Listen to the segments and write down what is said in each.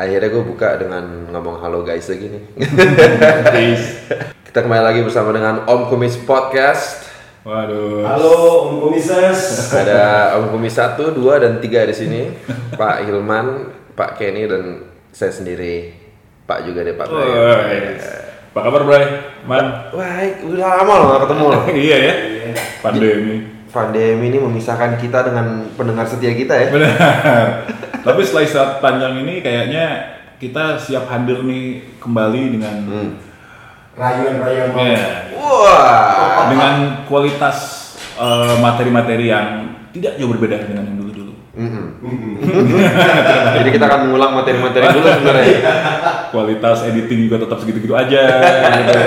akhirnya gue buka dengan ngomong halo guys lagi nih. Kita kembali lagi bersama dengan Om Kumis Podcast. Waduh. Halo Om Komises. Ada Om Kumis 1, 2, dan 3 di sini. Pak Hilman, Pak Kenny, dan saya sendiri. Pak juga deh, Pak Brian. Woi. Apa kabar, Bray? Man. Baik, udah lama loh gak ketemu loh. iya ya. Pandemi. Pandemi ini memisahkan kita dengan pendengar setia kita ya. Benar. Tapi setelah istirahat panjang ini kayaknya kita siap hadir nih kembali dengan Hmm. Rayuan-rayuan ya, Wah. dengan kualitas eh, materi-materi yang tidak jauh berbeda dengan yang dulu-dulu. Mm-mm. Jadi kita akan mengulang materi-materi dulu sebenarnya. Kualitas editing juga tetap segitu-gitu aja. gitu.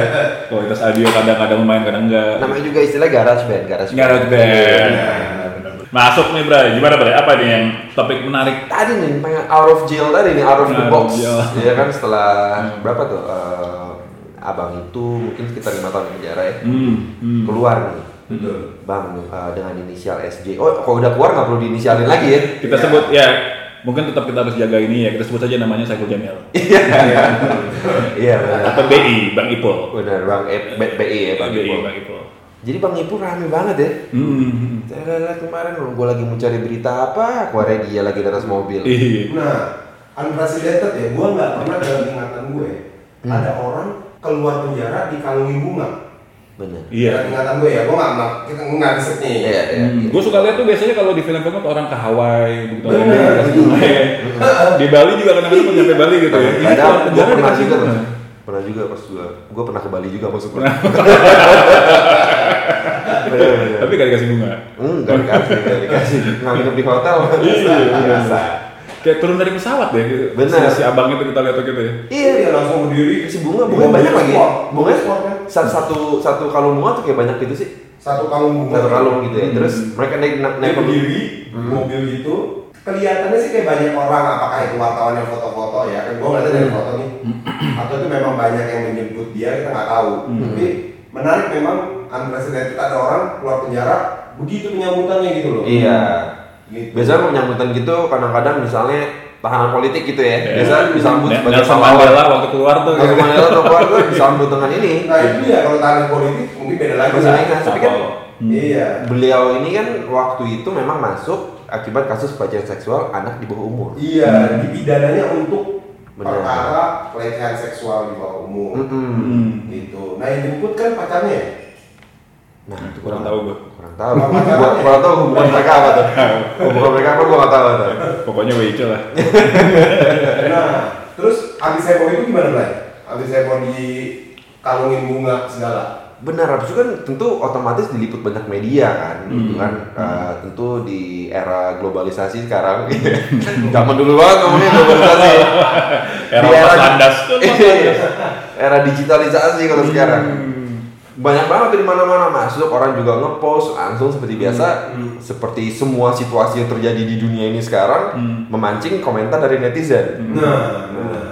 Kualitas audio kadang-kadang lumayan, kadang enggak. Namanya juga istilah garage band, garage band. Ngarut band. Masuk nih, Bray. Gimana, Bray? Apa nih yang topik menarik? Tadi nih pengen out of jail tadi nih out of the box. Iya kan setelah berapa tuh? eh, abang itu mungkin sekitar lima tahun penjara ya. Hmm. hmm. Keluar nih. Betul. Bang eh, dengan inisial SJ. Oh, kalau udah keluar nggak perlu diinisialin lagi ya? Kita sebut ya, mungkin tetap kita harus jaga ini ya. Kita sebut saja namanya Saiful Jamil. Iya. Iya benar. Atau BI, Bang Ipul. Benar Bang E- BI ya Bang BI, Ipul. Bang Ipul. Jadi Bang Ipul rame banget ya. Hmm. Lihat kemarin gue lagi mau cari berita apa, keluarnya dia lagi di atas mobil. Iya. Nah, unprecedented ya. Gua nggak pernah dalam ingatan gue Hmm. ada orang keluar penjara dikalungin bunga. Benar. Iya. Ingatan gue ya. Gua nggak nggak kita nggak riset nih. Iya, iya. Hmm. Gue suka lihat tuh biasanya kalau di film-film tuh orang ke Hawaii, begitu Bener. orang dikasih bunga ya. Di Bali juga kadang-kadang mau nyampe Bali gitu ya. Keluar gue penjara pernah dikasih juga, pernah juga pas gue, gue pernah ke Bali juga maksudnya. Tapi gak dikasih bunga. Enggak dikasih, enggak dikasih. Nggak di hotel. Iya, biasa. Kayak turun dari pesawat deh. gitu. Bener. Si, si abang itu kita lihat tuh gitu ya. Iya, Iya langsung berdiri. si bunga, bunga banyak lagi. Bunga sport kan. Satu, satu satu kalung bunga tuh kayak banyak gitu sih. Satu kalung bunga. Satu kalung gitu ya. Hmm. Terus mereka naik naik, naik berdiri di Hmm. mobil gitu. Kelihatannya sih kayak banyak orang, apakah itu wartawan yang foto-foto ya? Kan gua ngeliatnya dari foto nih. Atau itu memang banyak yang menjemput dia, kita nggak tahu. Hmm. Tapi menarik memang unprecedented ada orang keluar penjara begitu penyambutannya gitu loh. Iya. Gitu. Biasanya penyambutan gitu kadang-kadang misalnya tahanan politik gitu ya. Iya. Biasa disambut Nel- sebagai Nelson pahlawan. Mandela waktu keluar tuh. Nelson gitu. Mandela atau keluar tuh disambut dengan ini. Nah itu ya kalau tahanan politik mungkin beda lagi Masih lah. ingat, tapi kan Hmm. Iya. beliau ini kan waktu itu memang masuk akibat kasus pelecehan seksual anak di bawah umur. Iya, dipidananya untuk Benar. perkara pelecehan seksual di bawah umur. Mm-mm. Hmm. Gitu. Nah yang jemput kan pacarnya ya? Nah, itu Kurang tahu gua. Kurang tahu. Kurang tahu. Gua kurang tahu hubungan mereka apa tuh. Hubungan mereka apa gua nggak tahu tuh. Pokoknya WIC lah. Nah, terus abis heboh itu gimana Blay? Abis heboh di kalungin bunga segala. Benar, habis itu kan tentu otomatis diliput banyak media kan, gitu Hmm. kan. Eh, tentu di era globalisasi sekarang, zaman dulu banget ngomongnya globalisasi. Era Di Mas Landas. era digitalisasi kalau sekarang. Hmm. Banyak banget di mana-mana masuk, orang juga ngepost langsung seperti biasa, Hmm. seperti semua situasi yang terjadi di dunia ini sekarang Hmm. memancing komentar dari netizen. Nah, benar.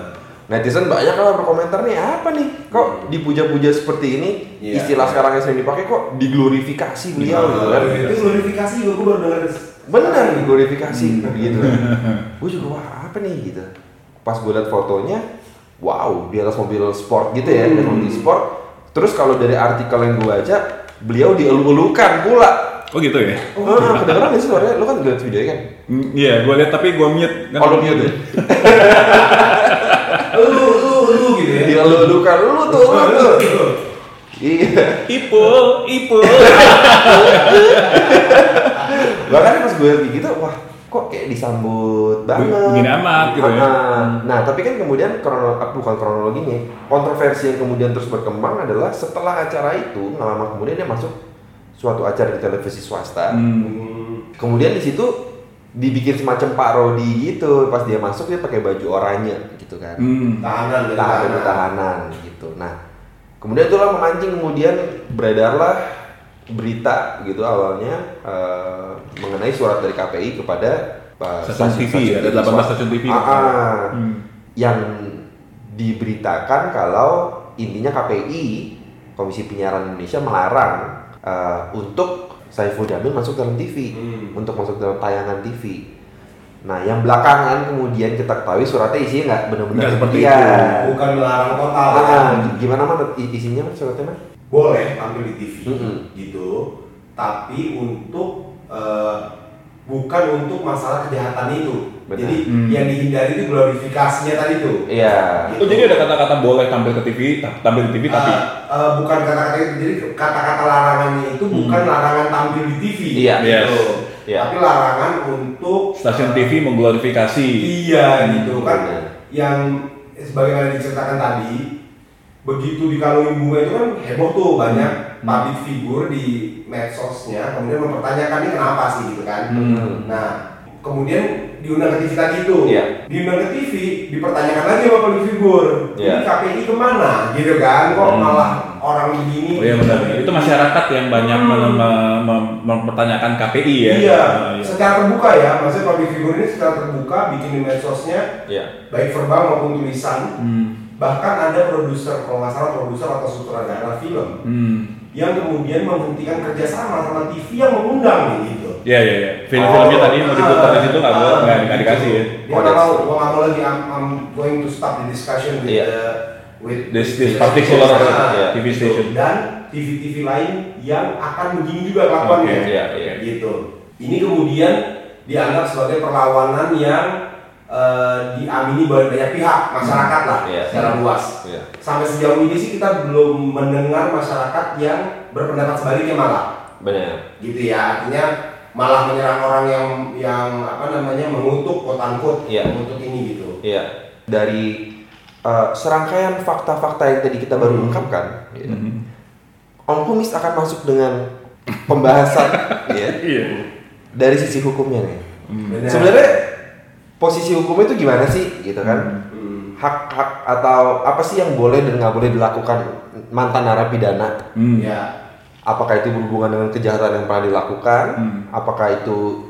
Netizen banyak lah berkomentar nih apa nih kok dipuja-puja seperti ini Iya. istilah sekarang yang sering dipakai kok diglorifikasi beliau gitu kan Itu glorifikasi juga gue baru denger. benar diglorifikasi Hmm. gitu gue juga wah apa nih gitu pas gue liat fotonya wow di atas mobil sport gitu ya di atas mobil sport terus kalau dari artikel yang gue baca beliau dielu-elukan pula Oh gitu ya? oh kedengeran gak sih suaranya lu kan liat videonya kan Hmm, Iya, gue lihat tapi gue mute. oh lu mute ya Lu, lu, lu gitu ya. dielu-elukan lu tuh lu tuh iya Ipul, Ipul. bahkan pas gue gitu wah kok kayak disambut banget? Begini amat gitu ya. Ah, nah tapi kan kemudian krono, ah, bukan kronologinya. Kontroversi yang kemudian terus berkembang adalah setelah acara itu nggak lama kemudian dia masuk suatu acara di televisi swasta. Hmm. Kemudian di situ dibikin semacam parodi gitu. Pas dia masuk dia pakai baju oranye gitu kan. Hmm. Tahanan, dari tahanan tahanan gitu. Nah kemudian itulah memancing kemudian beredarlah berita gitu awalnya eh, mengenai surat dari KPI kepada eh, Stasiun TV, ada 18 swasta. stasiun TV. Ah, ah. Hmm. yang diberitakan kalau intinya KPI Komisi Penyiaran Indonesia melarang eh, untuk Saiful Jamil masuk dalam TV Hmm. untuk masuk dalam tayangan TV Nah, yang belakangan kemudian kita ketahui suratnya isinya nggak benar-benar seperti itu. bukan melarang total Ah, kan? gimana man i- isinya suratnya man? Boleh tampil di TV Mm-mm. gitu tapi untuk eh, bukan untuk masalah kejahatan itu Benar. jadi Hmm. yang dihindari itu glorifikasinya tadi tuh Iya. Oh jadi ada kata-kata boleh tampil ke TV, ta- tampil di TV tapi Eh, eh, bukan kata-kata itu jadi kata-kata larangannya itu bukan larangan tampil di TV Hmm. Iya. gitu. Yes. Iya. tapi larangan untuk stasiun TV mengglorifikasi. iya gitu kan Benar. yang sebagaimana diceritakan tadi begitu dikalungin bunga itu kan heboh tuh banyak Hmm. public figure di medsosnya kemudian mempertanyakan ini kenapa sih gitu kan Hmm. nah kemudian diundang ke TV tadi itu Iya. diundang ke TV dipertanyakan lagi sama public figure Iya. ini KPI ke mana gitu kan kok Hmm. malah orang begini Oh iya benar. Itu masyarakat yang banyak Hmm. mem- mem- mem- mempertanyakan KPI ya. Iya, Ah, iya. secara terbuka ya, maksudnya public figure ini secara terbuka bikin di medsosnya Iya. baik verbal maupun tulisan Hmm. Bahkan ada produser kalau nggak salah produser atau sutradara film Hmm. yang kemudian menghentikan kerjasama sama TV yang mengundang gitu. Iya iya iya. Film-filmnya Oh, tadi mau diputar di situ nggak ah, boleh, nggak gitu. nggak dikasih ya. Dia Oh, nggak mau, gua nggak mau lagi. I'm, I'm going to stop the discussion with Iya. the with This this with- particular Ah, Iya. TV station. dan TV-TV lain yang akan begini juga kelakuannya. Oke, iya, iya. Gitu. Ini kemudian dianggap sebagai perlawanan yang eh, diamini oleh banyak pihak masyarakat lah Iya. secara luas. Iya. Sampai sejauh ini sih kita belum mendengar masyarakat yang berpendapat sebaliknya malah Benar. gitu ya artinya malah menyerang orang yang yang apa namanya mengutuk unquote Iya. mengutuk ini gitu Iya. Dari uh, serangkaian fakta-fakta yang tadi kita baru Hmm. ungkapkan, ya, Hmm. Om Kumis akan masuk dengan pembahasan ya, Iya. dari sisi hukumnya nih. Benar. Sebenarnya posisi hukumnya itu gimana sih, gitu kan? Hmm. Hak-hak atau apa sih yang boleh dan nggak boleh dilakukan mantan narapidana? Hmm. ya Apakah itu berhubungan dengan kejahatan yang pernah dilakukan? Hmm. Apakah itu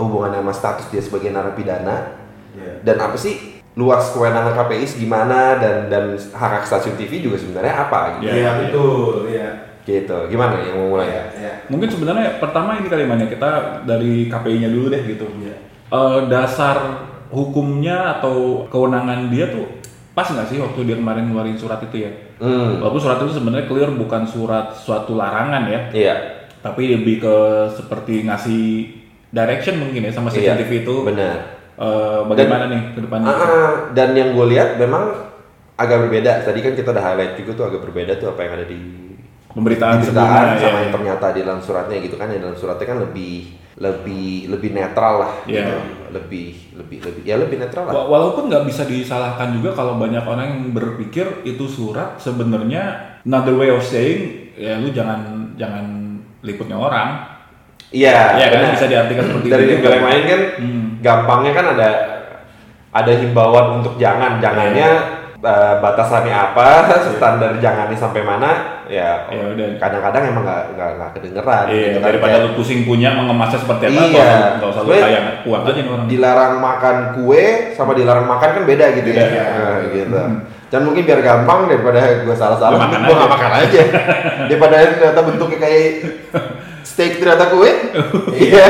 hubungannya sama status dia sebagai narapidana? ya Dan apa sih luas kewenangan KPI gimana dan dan hak hak stasiun TV juga sebenarnya apa gitu? Iya, iya. betul ya Gitu. Gimana yang mau mulai? ya ya Mungkin sebenarnya pertama ini kali mana kita dari KPI-nya dulu deh gitu. Iya. Eh, dasar hukumnya atau kewenangan dia tuh pas nggak sih waktu dia kemarin ngeluarin surat itu ya? Hmm. Walaupun surat itu sebenarnya clear bukan surat suatu larangan ya, Iya. tapi lebih ke seperti ngasih direction mungkin ya sama Iya. stasiun TV itu. Benar. Eh, bagaimana nih ke depannya? Ah, ah, dan yang gue lihat memang agak berbeda. Tadi kan kita udah highlight juga tuh agak berbeda tuh apa yang ada di Pemberitaan sebelumnya, berita sama ya, yang ya. ternyata di dalam suratnya gitu kan. Yang dalam suratnya kan lebih lebih lebih netral lah. Iya. gitu. Lebih lebih lebih ya lebih netral lah. Wa- Walaupun nggak bisa disalahkan juga kalau banyak orang yang berpikir itu surat sebenarnya another way of saying ya lu jangan jangan liputnya orang. Iya. ya kan bisa diartikan seperti Dari itu. yang lain kan Hmm. gampangnya kan ada ada himbauan untuk jangan jangannya eh, batasannya apa standar jangannya sampai mana ya Ya udah. kadang-kadang emang nggak nggak nggak kedengeran Iya, gitu kan. daripada Kayak lu pusing punya mengemasnya seperti apa, Iya. nggak usah- nggak usah lu Sebenarnya kayak kuat aja nih orang. dilarang makan kue sama dilarang makan kan beda gitu ya Beda. Nah, gitu dan mungkin biar gampang daripada gue salah-salah gue nggak makan aja daripada ternyata bentuknya kayak steak ternyata kue. Iya.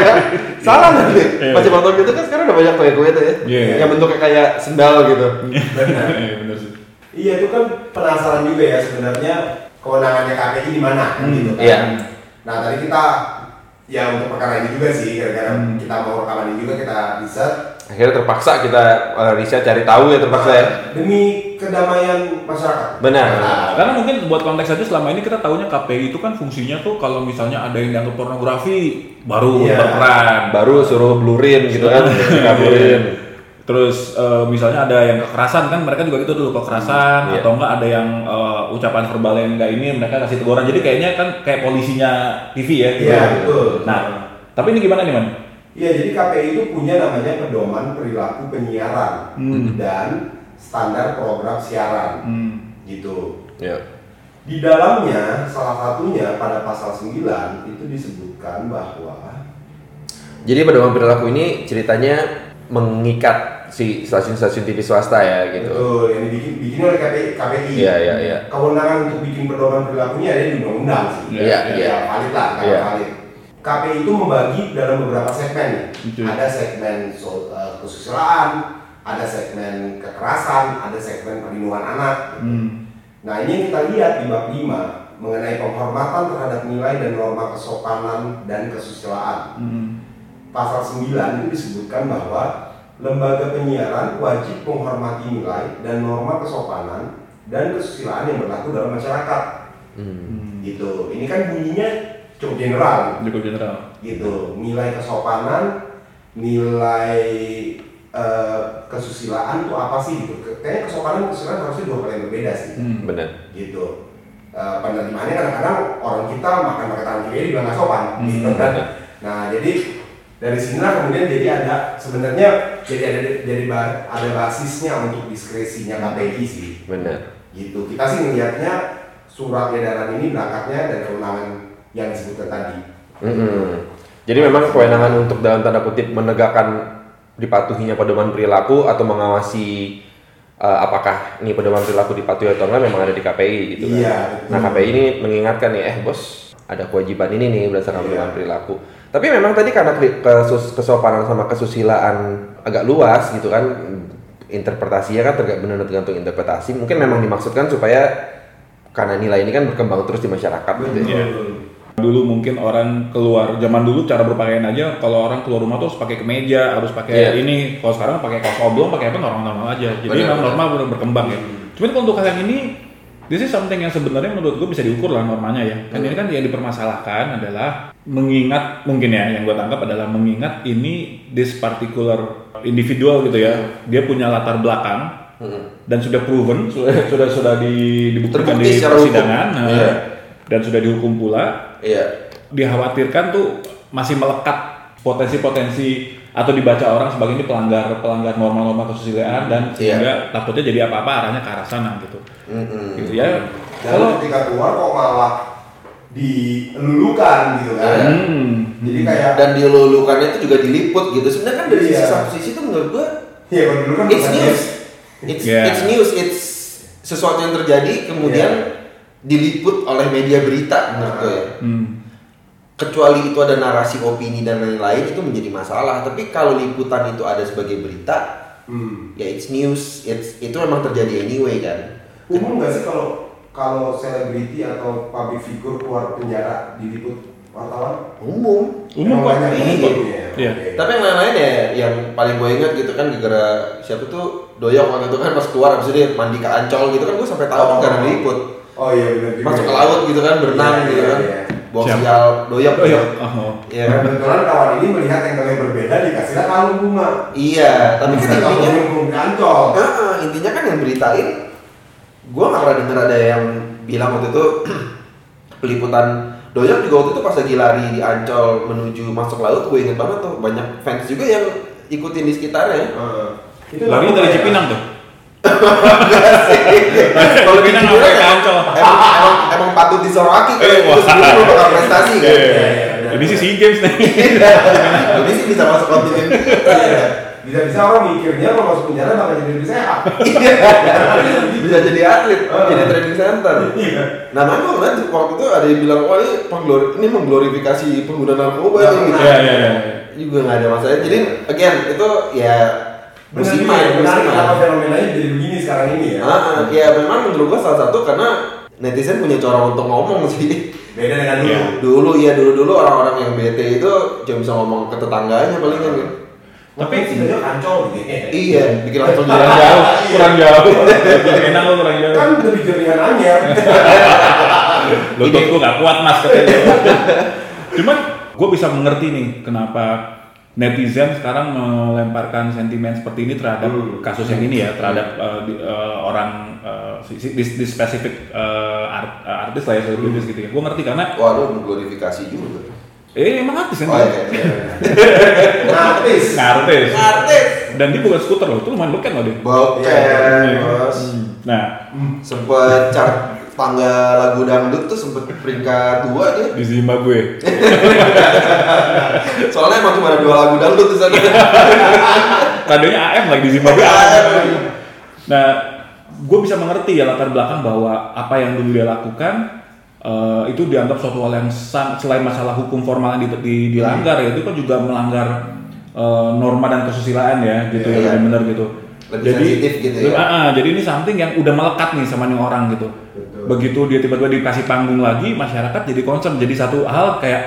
Salah nanti. Iya. masih motor gitu kan sekarang udah banyak kue-kue tuh ya. Iya. yang bentuknya kayak sendal gitu. Benar. Iya, sih. iya itu kan penasaran juga ya sebenarnya kewenangannya KPI di mana Hmm, gitu kan. Iya. nah tadi kita ya untuk perkara ini juga sih gara-gara Hmm. kita mau rekaman ini juga kita riset. Akhirnya terpaksa kita uh, riset cari tahu ya terpaksa ya. Demi kedamaian masyarakat Benar. Nah, Karena mungkin buat konteks aja selama ini kita tahunya KPI itu kan fungsinya tuh kalau misalnya ada yang dianggap pornografi baru Iya. berperan. baru suruh blurin gitu kan dikaburin Terus eh, misalnya ada yang kekerasan kan mereka juga gitu dulu kekerasan Iya. atau enggak ada yang eh, ucapan verbal yang enggak ini mereka kasih teguran. Jadi kayaknya kan kayak polisinya TV ya. gitu. Iya, betul. Nah, tapi ini gimana nih man? Iya, jadi KPI itu punya namanya pedoman perilaku penyiaran Hmm. dan standar program siaran Hmm. gitu. ya Di dalamnya salah satunya pada pasal 9 itu disebutkan bahwa Jadi pedoman perilaku ini ceritanya mengikat si stasiun-stasiun TV swasta ya gitu. betul yang dibikin bikin oleh KPI. KPI. Iya iya iya. Kewenangan untuk bikin pedoman perilakunya ada di undang-undang sih. Iya, Ya, iya. valid lah, kalau Iya. valid. KPI itu membagi dalam beberapa segmen. Betul. Ada segmen so- eh, kesusilaan, ada segmen kekerasan, ada segmen perlindungan anak. Hmm. Nah ini yang kita lihat di bab 5 mengenai penghormatan terhadap nilai dan norma kesopanan dan kesusilaan. Hmm. Pasal 9 itu disebutkan bahwa lembaga penyiaran wajib menghormati nilai dan norma kesopanan dan kesusilaan yang berlaku dalam masyarakat. Hmm. Gitu. Ini kan bunyinya cukup general Cukup general. gitu. Nilai kesopanan, nilai eh, kesusilaan itu apa sih gitu. Kayaknya kesopanan kesusilaan harusnya dua hal yang berbeda sih Hmm. Benar. gitu Eh, penerimaannya kadang-kadang orang kita makan pakai tangan kiri dibilang nggak sopan Hmm, gitu kan benar. nah jadi dari sinilah kemudian jadi ada sebenarnya jadi ada jadi ada basisnya untuk diskresinya KPI sih Benar. gitu kita sih melihatnya surat edaran ini berangkatnya dari kewenangan yang disebutkan tadi Mm-mm. Jadi memang kewenangan untuk dalam tanda kutip menegakkan dipatuhinya pedoman perilaku atau mengawasi uh, apakah ini pedoman perilaku dipatuhi atau enggak memang ada di KPI gitu kan. Iya. Nah KPI ini mengingatkan nih, eh bos ada kewajiban ini nih berdasarkan Iya. pedoman perilaku. Tapi memang tadi karena kesus- kesopanan sama kesusilaan agak luas gitu kan, interpretasinya kan terga- benar tergantung interpretasi. Mungkin memang dimaksudkan supaya karena nilai ini kan berkembang terus di masyarakat gitu ya. Dulu mungkin orang keluar zaman dulu cara berpakaian aja kalau orang keluar rumah tuh harus pakai kemeja, harus pakai Iya. ini. Kalau sekarang pakai kaos oblong, pakai apa normal-normal aja. Jadi memang normal udah berkembang ya. Cuman kalau untuk hal yang ini This is something yang sebenarnya menurut gue bisa diukur lah normanya ya. Kan ini kan yang dipermasalahkan adalah mengingat mungkin ya yang gue tangkap adalah mengingat ini this particular individual gitu ya. Dia punya latar belakang Mm-mm. dan sudah proven sudah sudah sudah di- dibuktikan Terbukti di persidangan nah, Iya. dan sudah dihukum pula Iya. dikhawatirkan tuh masih melekat potensi-potensi atau dibaca orang sebagai ini pelanggar pelanggar norma-norma kesusilaan dan Iya. sehingga takutnya jadi apa-apa arahnya ke arah sana gitu. Mm-mm. Gitu ya. Dan Kalau ketika keluar kok malah dilulukan gitu kan. Iya. hmm, Jadi kayak dan dilulukannya itu juga diliput gitu sebenarnya kan dari Iya. sisi satu sisi itu menurut gua ya kalau dulu kan it's news it's Yeah. it's news it's sesuatu yang terjadi kemudian diliput oleh media berita menurut gua ya. hmm, kecuali itu ada narasi opini dan lain-lain itu menjadi masalah tapi kalau liputan itu ada sebagai berita Hmm. ya it's news it's itu memang terjadi anyway kan Umum nggak sih kalau kalau selebriti atau public figure keluar penjara diliput wartawan? umum umum banyak Umum gitu ya? Iya. Tapi yang lain-lain ya yang paling gue ingat gitu kan gara siapa tuh doyok waktu itu kan pas keluar abis itu dia mandi ke ancol gitu kan gue sampai tahu kan Oh. karena diliput Oh iya benar juga. masuk ke laut gitu kan berenang Iya, gitu iya, kan iya. bawa Siap. sial doyok Oh, iya. gitu. Oh, oh. Iya kan? kebetulan kawan ini melihat yang yang berbeda dikasihlah kalung bunga. Iya, tapi kan intinya. Heeh, intinya kan yang beritain, gue nggak pernah denger ada yang bilang waktu itu peliputan doyok juga waktu itu pas lagi lari di Ancol menuju masuk laut, gue inget banget tuh banyak fans juga yang ikutin di sekitarnya. Heeh. Itu Lari dari kayak- Cipinang tuh. Kalau sampai aja, ke Ancol. emang, emang, emang patut disoraki kan, Eh, itu wah. sebelumnya lu bakal prestasi kan. Iya. Iya, iya, Ini sih SEA Games nih. Jadi sih bisa masuk kontingen. Iya. Bisa-bisa orang mikirnya kalau masuk penjara bakal jadi lebih sehat. bisa jadi atlet, jadi training center. Iya. Nah, makanya gue ngeliat waktu itu ada yang bilang, wah ini pengglori, ini mengglorifikasi pengguna narkoba Nggak nih. pernah. Iya, iya, iya. juga nggak ada masalah. Jadi again itu ya musiman, ya, menarik musiman. kenapa fenomenanya jadi begini sekarang ini ya. Ah, ah, ya memang menurut gua salah satu karena netizen punya cara untuk ngomong sih. Beda dengan dulu. Iya. Dulu ya dulu dulu orang-orang yang bete itu cuma bisa ngomong ke tetangganya paling kan. gitu. Tapi sih banyak ancol gitu. Iya, bikin langsung Kurang jalan. jauh, kurang jauh. Cipinang lu kurang jauh. Kan lebih jernihan anyar. Lutut gua gak kuat mas katanya. Cuman gue bisa mengerti nih kenapa netizen sekarang melemparkan sentimen seperti ini terhadap Hmm. kasus yang ini ya terhadap uh, di- uh, orang uh, di, di spesifik uh, art- uh, artis lah ya selebritis gitu ya. Gue ngerti karena Wah, lu mengglorifikasi juga. eh emang artis kan Oh dia. iya. iya. Artis. Nah, artis. Artis. Dan dia bukan skuter loh, itu lumayan beken loh dia. Bokeh, Iya. bos. Nah, Sempet chart tangga lagu dangdut tuh sempet peringkat dua dia. di Zimbabwe. Soalnya emang cuma ada dua lagu dangdut di sana. Radionya AM lagi di Zimbabwe. AM. Nah, gue bisa mengerti ya latar belakang bahwa apa yang dulu dia lakukan eh, itu dianggap suatu hal yang selain masalah hukum formal yang di- di- dilanggar ya itu kan juga melanggar eh, norma dan kesusilaan ya gitu Iya, ya iya. benar gitu. Lebih jadi gitu ya. Ah, ah, jadi ini something yang udah melekat nih sama nih orang gitu. Begitu dia tiba-tiba dikasih panggung lagi, masyarakat jadi concern, jadi satu hal kayak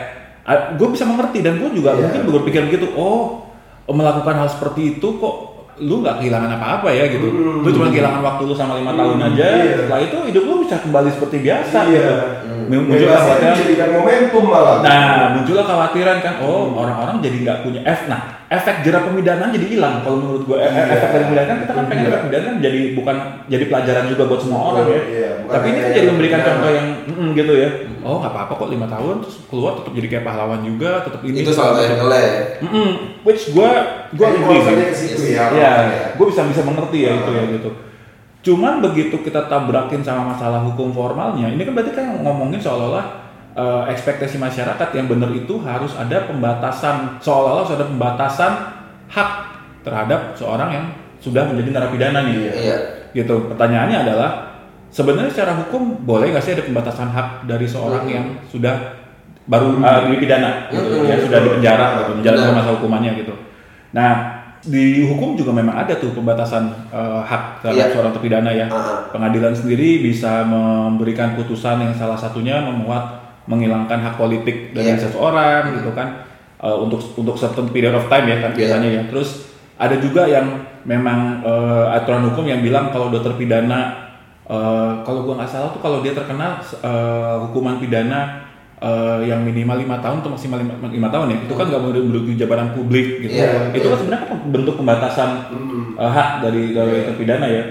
gue bisa mengerti dan gue juga Iya. mungkin berpikir begitu. Oh, melakukan hal seperti itu kok lu nggak kehilangan apa-apa ya gitu. Hmm. Lu cuma kehilangan waktu lu sama lima tahun Hmm, aja. iya. Setelah itu hidup lu bisa kembali seperti biasa Iya. gitu. Hmm. Muncul Bebasnya kekhawatiran. dijadikan momentum malah. Nah, muncullah kekhawatiran kan, oh Hmm. orang-orang jadi nggak punya F. Nah, efek jerah pemidanaan jadi hilang. Kalau menurut gue, e- Iya. efek dari pemidanaan kita kan pengen Iya. efek pemidanaan jadi bukan jadi pelajaran juga buat semua orang ya. Iya, bukan Tapi ini kan jadi yang memberikan contoh yang mm, gitu ya. Oh nggak apa-apa kok lima tahun terus keluar tetap jadi kayak pahlawan juga, tetap ini. Itu salah satu angle ya. Mm-mm. Which gue gue concernnya sih. ke situ ya. Iya, makanya. gue bisa bisa mengerti ya itu ya gitu. Cuman begitu kita tabrakin sama masalah hukum formalnya, ini kan berarti kan ngomongin seolah-olah eh, ekspektasi masyarakat yang benar itu harus ada pembatasan, seolah-olah harus ada pembatasan hak terhadap seorang yang sudah menjadi narapidana nih. Iya. Gitu. Pertanyaannya adalah sebenarnya secara hukum boleh nggak sih ada pembatasan hak dari seorang Hmm. yang sudah baru eh, dipidana, gitu, Hmm. yang sudah di penjara, gitu, menjalani masa hukumannya gitu. Nah, di hukum juga memang ada tuh pembatasan eh, hak terhadap Iya. seorang terpidana ya. Ah, Pengadilan sendiri bisa memberikan putusan yang salah satunya memuat menghilangkan hak politik dari Iya. seseorang gitu kan eh, untuk untuk certain period of time ya kan Iya. biasanya ya. Terus ada juga yang memang eh, aturan hukum yang bilang kalau udah terpidana eh, kalau gua nggak salah tuh kalau dia terkena eh, hukuman pidana eh, yang minimal lima tahun atau maksimal lima, tahun ya itu kan nggak boleh menduduki jabatan publik gitu. Iya, itu kan sebenarnya kan bentuk pembatasan eh, hak dari dari Iya. terpidana ya.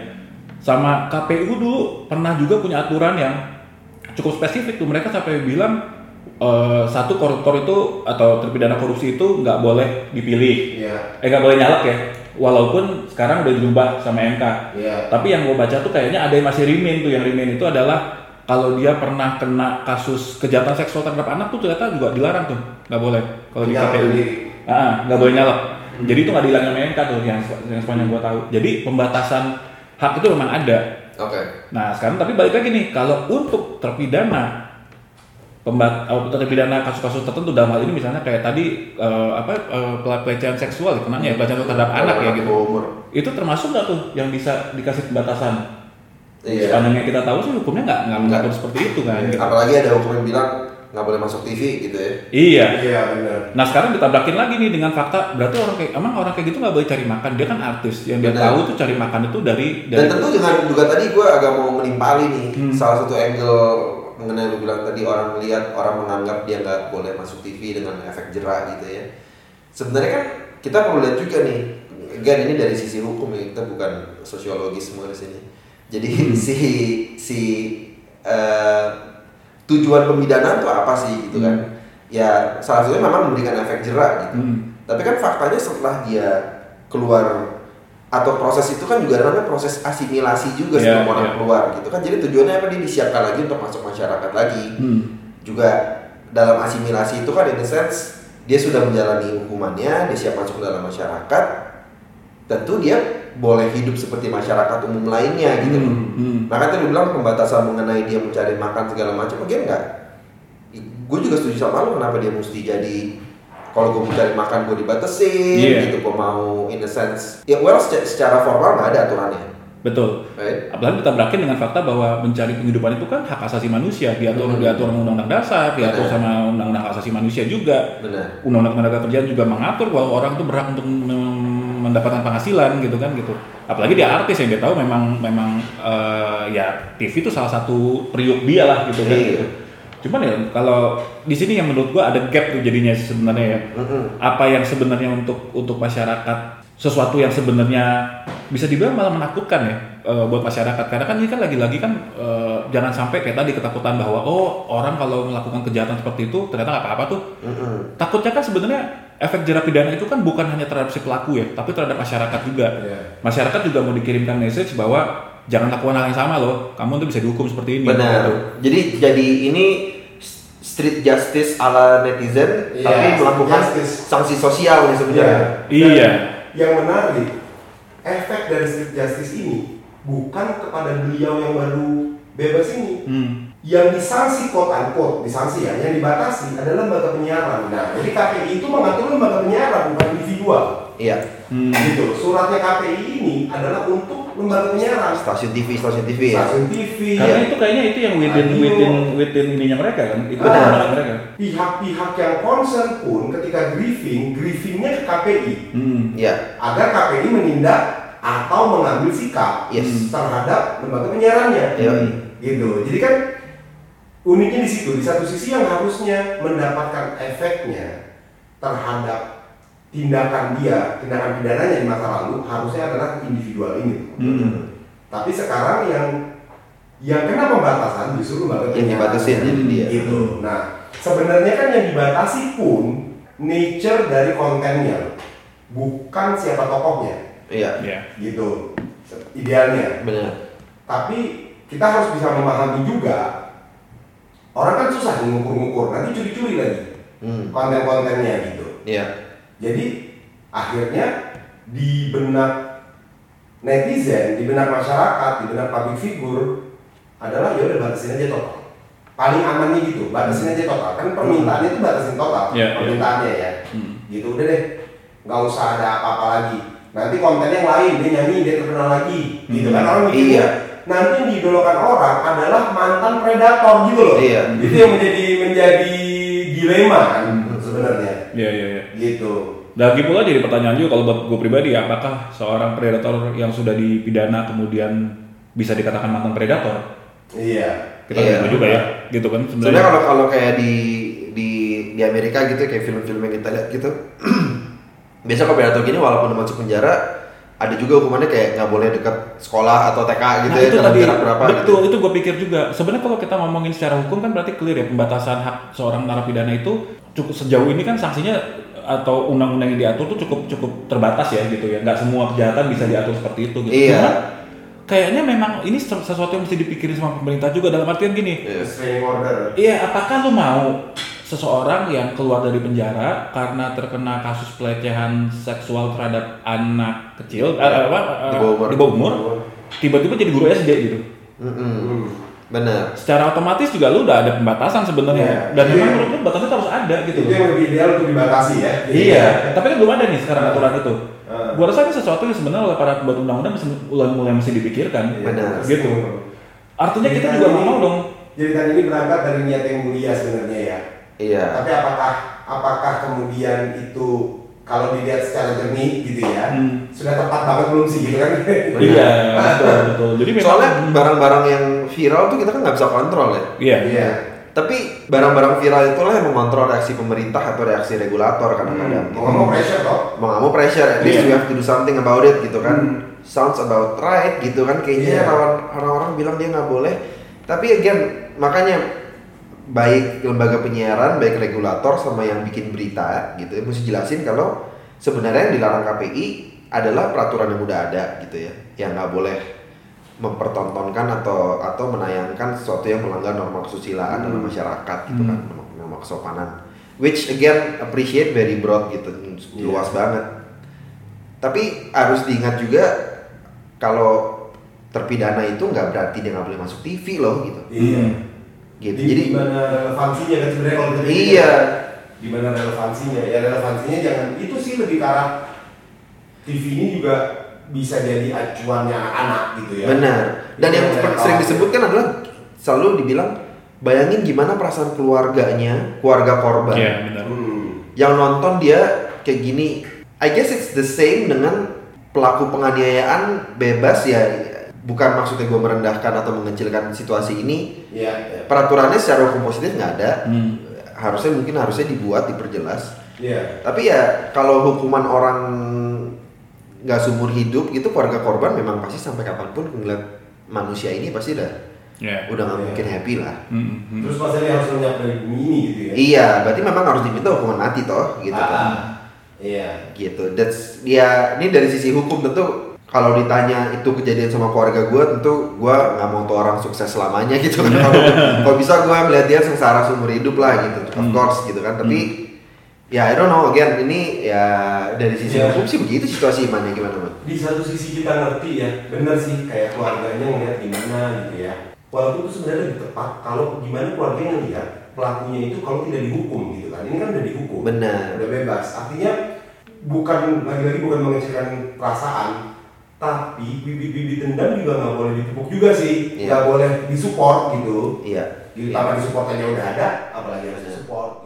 Sama KPU dulu pernah juga punya aturan yang cukup spesifik tuh. Mereka sampai bilang eh, satu koruptor itu atau terpidana korupsi itu nggak boleh dipilih. Iya. eh nggak boleh nyalek ya. Walaupun sekarang udah dirubah sama MK Iya. tapi yang gue baca tuh kayaknya ada yang masih remain tuh. Yang remain itu adalah kalau dia pernah kena kasus kejahatan seksual terhadap anak tuh ternyata juga dilarang tuh. Nggak boleh kalau di Nyalek KPU. Ah, nggak boleh nyalek jadi itu nggak dihilangin sama MK tuh yang yang sepanjang gue tahu. Jadi pembatasan hak itu memang ada. Oke. Nah sekarang tapi balik lagi nih kalau untuk terpidana pembat oh, terpidana kasus-kasus tertentu dalam hal ini misalnya kayak tadi eh, apa eh, pelecehan seksual ya kenanya ya pelecehan terhadap anak ya gitu. Umur. itu termasuk nggak tuh yang bisa dikasih pembatasan Iya. sepanjang yang kita tahu sih hukumnya nggak nggak Nggak. seperti itu kan gitu. Apalagi ada hukum yang bilang nggak boleh masuk TV gitu ya. iya Iya benar. nah sekarang ditabrakin lagi nih dengan fakta berarti orang kayak emang orang kayak gitu nggak boleh cari makan dia kan artis yang dia tahu tuh cari makan itu dari Dan dari tentu dengan juga tadi gue agak mau menimpali nih Hmm. salah satu angle mengenai lu bilang tadi orang melihat orang menganggap dia nggak boleh masuk TV dengan efek jerah gitu ya. Sebenarnya kan kita perlu lihat juga nih, again ini dari sisi hukum ya kita bukan sosiologis semua di sini. Jadi si si eh, tujuan pemidanaan tuh apa sih gitu kan? Ya salah satunya memang memberikan efek jerah gitu. Hmm. Tapi kan faktanya setelah dia keluar atau proses itu kan juga namanya proses asimilasi juga Iya, sebelum orang iya. keluar gitu kan. Jadi tujuannya apa dia disiapkan lagi untuk masuk masyarakat lagi. Hmm. Juga dalam asimilasi itu kan in the sense dia sudah menjalani hukumannya, dia siap masuk dalam masyarakat. Tentu dia boleh hidup seperti masyarakat umum lainnya gitu. Hmm. Hmm. Maka tadi bilang pembatasan mengenai dia mencari makan segala macam, mungkin enggak. Gue juga setuju sama lo kenapa dia mesti jadi kalau gue mencari makan gue dibatasin Iya. gitu, gue mau in a sense. Ya well secara, secara formal nggak ada aturannya, betul right? apalagi ditabrakin dengan fakta bahwa mencari penghidupan itu kan hak asasi manusia diatur Hmm. diatur undang-undang dasar diatur Benar. sama undang-undang hak asasi manusia juga Benar. undang-undang tenaga kerjaan juga mengatur bahwa orang itu berhak untuk mendapatkan penghasilan gitu kan gitu apalagi dia artis yang dia tahu memang memang eh, ya TV itu salah satu priuk dia lah gitu kan Iya. gitu. cuman ya kalau di sini yang menurut gua ada gap tuh jadinya sebenarnya ya apa yang sebenarnya untuk untuk masyarakat sesuatu yang sebenarnya bisa dibilang malah menakutkan ya eh, buat masyarakat karena kan ini kan lagi-lagi kan eh, jangan sampai kayak tadi ketakutan bahwa oh orang kalau melakukan kejahatan seperti itu ternyata nggak apa-apa tuh Mm-mm. takutnya kan sebenarnya efek jerah pidana itu kan bukan hanya terhadap si pelaku ya tapi terhadap masyarakat juga Iya. masyarakat juga mau dikirimkan message bahwa jangan lakukan hal yang sama loh kamu tuh bisa dihukum seperti ini Benar. gitu. Jadi jadi ini street justice ala netizen, Iya, tapi melakukan justice. sanksi sosial nih sebenarnya. Iya. Dan Yang menarik, efek dari street justice ini bukan kepada beliau yang baru bebas ini Hmm. Yang disanksi quote unquote disanksi ya yang dibatasi adalah lembaga penyiaran nah jadi KPI itu mengatur lembaga penyiaran bukan individual Iya. Hmm. gitu suratnya KPI ini adalah untuk lembaga penyiaran Stasiun TV, stasiun TV ya. stasiun TV Karena ya. itu kayaknya itu yang within Radio. within within ininya mereka kan, itu Ah. kewenangan mereka. pihak-pihak yang concern pun ketika briefing briefingnya ke KPI Hmm. Iya. agar KPI menindak atau mengambil sikap Yes. terhadap lembaga penyiarannya Iya. gitu jadi kan uniknya di situ di satu sisi yang harusnya mendapatkan efeknya terhadap tindakan dia tindakan pidananya di masa lalu harusnya adalah individual ini Hmm. tapi sekarang yang yang kena pembatasan justru lembaga Yang dibatasin jadi dia. gitu nah sebenarnya kan yang dibatasi pun nature dari kontennya bukan siapa tokohnya Iya. Ya. gitu idealnya Benar. tapi kita harus bisa memahami juga orang kan susah nih ngukur-ngukur nanti curi-curi lagi Hmm. konten-kontennya gitu Iya. jadi akhirnya di benak netizen di benak masyarakat di benak public figure adalah ya udah batasin aja total paling amannya gitu batasin aja total kan permintaannya itu batasin total Iya, iya. permintaannya ya Hmm. gitu udah deh nggak usah ada apa-apa lagi nanti konten yang lain dia nyanyi dia terkenal lagi gitu kan Hmm. orang mikirnya Iya. Nanti yang diidolakan orang adalah mantan predator gitu loh Iya. itu yang menjadi menjadi dilema kan sebenarnya Iya, iya, iya. gitu Lagi pula jadi pertanyaan juga kalau buat gue pribadi, apakah seorang predator yang sudah dipidana kemudian bisa dikatakan mantan predator? iya Kita Iya. juga ya, gitu kan Sebenarnya sebenarnya. kalau kalau kayak di di di Amerika gitu kayak film-film yang kita lihat gitu. biasa kalau predator gini walaupun udah masuk penjara ada juga hukumannya kayak nggak boleh dekat sekolah atau TK gitu Nah, ya itu tadi berapa betul gitu. itu gue pikir juga. Sebenarnya kalau kita ngomongin secara hukum kan berarti clear ya pembatasan hak seorang narapidana itu cukup sejauh ini kan sanksinya atau undang-undang yang diatur tuh cukup cukup terbatas ya gitu ya. Nggak semua kejahatan bisa diatur seperti itu gitu. Iya. Cuma, kayaknya memang ini ses- sesuatu yang mesti dipikirin sama pemerintah juga dalam artian gini. Iya. restraining order Iya, apakah lu mau seseorang yang keluar dari penjara karena terkena kasus pelecehan seksual terhadap anak kecil, eh, apa, Di bawah umur. di bawah umur, tiba-tiba jadi guru SD gitu? Mm-mm. Hmm. Benar. Secara otomatis juga lu udah ada pembatasan sebenarnya, Iya. dan Iya. memang menurut lu batasannya tuh harus ada gitu. itu loh. yang lebih ideal untuk dibatasi ya Iya, tapi kan belum ada nih sekarang aturan itu. Ah. Gua rasa ini sesuatu yang sebenarnya oleh para pembuat undang-undang mesti- mulai mulai mesti dipikirkan. Benar. Gitu. Artinya kita Jadi juga tadi- nggak mau dong. jadi tadi ini berangkat dari niat yang mulia sebenarnya ya Iya. tapi apakah apakah kemudian itu kalau dilihat secara jernih gitu ya Hmm. sudah tepat banget belum sih gitu kan Iya, betul betul. Jadi memang Soalnya barang-barang yang viral tuh kita kan nggak bisa kontrol ya. Iya. iya Tapi barang-barang viral itulah yang mengontrol reaksi pemerintah atau reaksi regulator kadang-kadang. mau ngomong pressure toh mau nggak mau pressure, at least Iya. we have to do something about it gitu kan. Hmm. Sounds about right gitu kan. Kayaknya orang- orang-orang bilang dia nggak boleh. Tapi again makanya baik lembaga penyiaran, baik regulator sama yang bikin berita gitu ya mesti jelasin kalau sebenarnya yang dilarang KPI adalah peraturan yang udah ada gitu ya, yang nggak boleh mempertontonkan atau atau menayangkan sesuatu yang melanggar norma kesusilaan dalam Hmm. masyarakat gitu Hmm. kan, norma, norma kesopanan. Which again appreciate very broad gitu, Iya. luas banget. Tapi harus diingat juga kalau terpidana itu nggak berarti dia nggak boleh masuk TV loh gitu. iya Gitu. Jadi Jadi gimana relevansinya kan sebenarnya kalau kita Iya. Gimana relevansinya? Ya relevansinya jangan itu sih lebih ke arah TV ini juga bisa jadi acuannya anak-anak gitu ya. benar. Dan yang yang sering disebutkan adalah selalu dibilang bayangin gimana perasaan keluarganya, keluarga korban. Iya, benar. Hmm. Yang nonton dia kayak gini. I guess it's the same dengan pelaku penganiayaan bebas ya. Bukan maksudnya gue merendahkan atau mengecilkan situasi ini. Iya. iya. Peraturannya secara hukum positif nggak ada. Hmm. Harusnya mungkin harusnya dibuat, diperjelas. Iya. Tapi ya kalau hukuman orang nggak seumur hidup gitu keluarga korban memang pasti sampai kapan pun ngeliat manusia ini pasti udah Iya. udah nggak Iya. mungkin happy lah. Hmm, hmm. Terus Mas Eli harus lenyap dari bumi ini gitu ya. Iya, berarti memang harus diminta hukuman mati toh gitu Ah, kan. Iya. Gitu. That's ya ini dari sisi hukum tentu kalau ditanya itu kejadian sama keluarga gue tentu gue nggak mau tuh orang sukses selamanya gitu kan kalau kalau bisa gue melihat dia sengsara seumur hidup lah gitu of Hmm. course gitu kan tapi ya I don't know again ini ya dari sisi Iya. hukum sih begitu situasi imannya gimana man? Di satu sisi kita ngerti ya, bener sih kayak keluarganya ngeliat gimana gitu ya. walaupun itu sebenarnya lebih tepat kalau gimana keluarga yang lihat pelakunya itu kalau tidak dihukum gitu kan ini kan udah dihukum Benar. udah bebas artinya bukan lagi-lagi bukan mengecilkan perasaan tapi bibit-bibit dendam juga nggak boleh dipupuk juga sih Iya. nggak boleh disupport gitu Iya. ditambah disupport aja udah ada apalagi harus disupport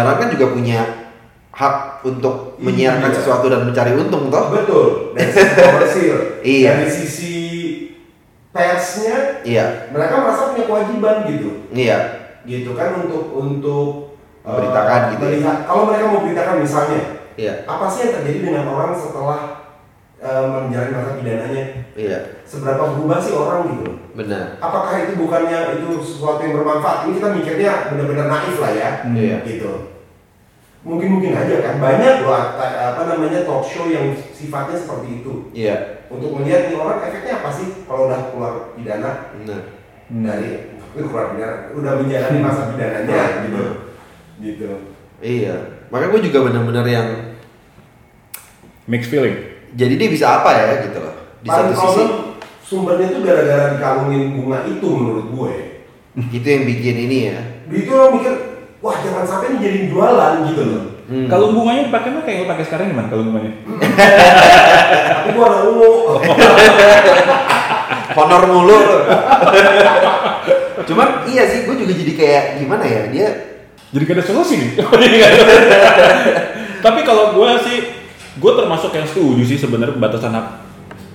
penyiaran kan juga punya hak untuk menyiarkan Iya. sesuatu dan mencari untung toh. Betul. Dari sisi komersil. Iya. Dari sisi persnya, Iya. mereka merasa punya kewajiban gitu. Iya. Gitu kan untuk untuk eh, Memberitakan gitu ya. melihat. Kalau mereka mau beritakan misalnya, Iya. apa sih yang terjadi dengan orang setelah eh, menjalani masa pidananya? Iya. Seberapa berubah sih orang gitu? Benar. Apakah itu bukannya itu sesuatu yang bermanfaat? Ini kita mikirnya benar-benar naif lah ya, Iya. gitu. Mungkin-mungkin aja kan banyak loh apa apa namanya talk show yang sifatnya seperti itu. Iya. Untuk melihat nih orang efeknya apa sih kalau udah keluar pidana Benar. dari keluar pidana, udah menjalani masa pidananya gitu. Gitu. Iya. Makanya gue juga benar-benar yang Mixed feeling. Jadi dia bisa apa ya gitu loh. Di Paling satu sisi problem sumbernya tuh gara-gara dikalungin bunga itu menurut gue. itu yang bikin ini ya. Itu orang mikir, wah jangan sampai ini jadi jualan gitu loh. Hmm. Kalau bunganya dipakai mah kayak lo pakai sekarang gimana kalau bunganya? Tapi gua ada ungu. honor mulu. Cuman iya sih, gue juga jadi kayak gimana ya dia. Jadi gak ada solusi nih. Tapi kalau gue sih, gue termasuk yang setuju sih sebenarnya pembatasan hak.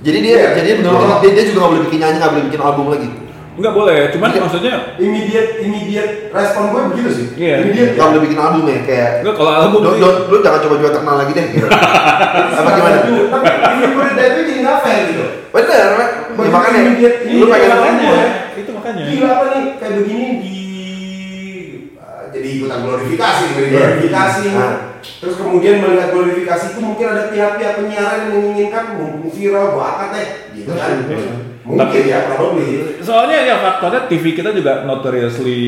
Jadi dia, Iya. jadi menurut Oh. dia, dia juga nggak boleh bikin nyanyi, nggak boleh bikin album lagi. Enggak boleh, cuman Iya. maksudnya immediate immediate respon gue begitu sih. Iya. Immediate Kalau udah bikin album ya kayak enggak kalau album lu, lu, lu jangan coba-coba terkenal lagi deh gitu. Apa gimana? Tapi immediate itu jadi fair gitu. Bener, ya, makanya lu pengen makanya. makanya, itu makanya. Gila apa nih kayak begini di uh, jadi ikutan glorifikasi, Iya. glorifikasi. Ah. Terus kemudian melihat glorifikasi itu mungkin ada pihak-pihak penyiaran yang menginginkan mumpung viral akad deh, gitu kan? Mungkin Tapi- ya, probably. soalnya ya faktornya TV kita juga notoriously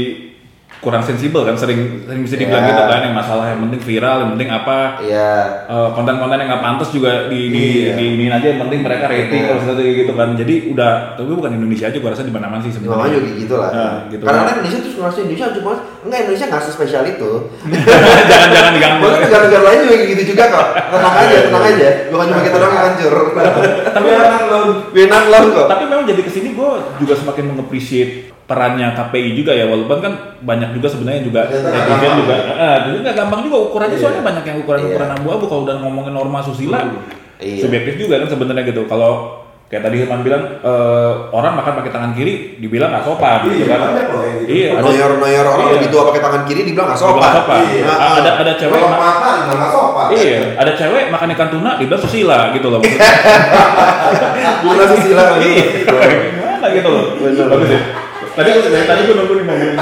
kurang sensibel kan, sering sering bisa dibilang Ya. gitu kan, yang masalah yang penting viral, yang penting apa, Iya. eh, konten-konten yang nggak pantas juga di di Iya. di ini aja yang penting mereka rating Iya. kalau sesuatu kayak gitu kan jadi udah tapi bukan Indonesia aja gua rasa di mana-mana sih Namanya sebenarnya juga gitu lah. Nah, gitu. Karena kan Indonesia tuh ngerasa Indonesia cuma enggak Indonesia nggak spesial itu. jangan-jangan diganggu Bahkan negara-negara lain juga gitu juga kok. Tenang aja, tenang aja. Bukan cuma kita doang yang hancur. Tapi lo Vietnam loh kok. tapi memang jadi ke sini gue juga semakin mengapresiasi perannya KPI juga ya walaupun kan banyak juga sebenarnya juga netizen juga eh jadi nggak gampang juga ukurannya Iya. soalnya banyak yang ukuran ukuran Iya. abu-abu kalau udah ngomongin norma susila Iya. subjektif juga kan sebenarnya gitu kalau kayak tadi Hilman bilang eh, orang makan pakai tangan kiri dibilang nggak sopan Iya, gitu kan gitu. iya ada Noyor-noyor orang Iya. lebih tua pakai tangan kiri dibilang nggak sopan. sopan. Iya. Ada ada cewek Kalau ma- mata nggak sopan. Iya, ada cewek makan ikan tuna dibilang susila gitu loh. Gila susila. Iya, gimana gitu loh. Bagus ya. Tadi dari tadi gue nunggu nih ngomongin.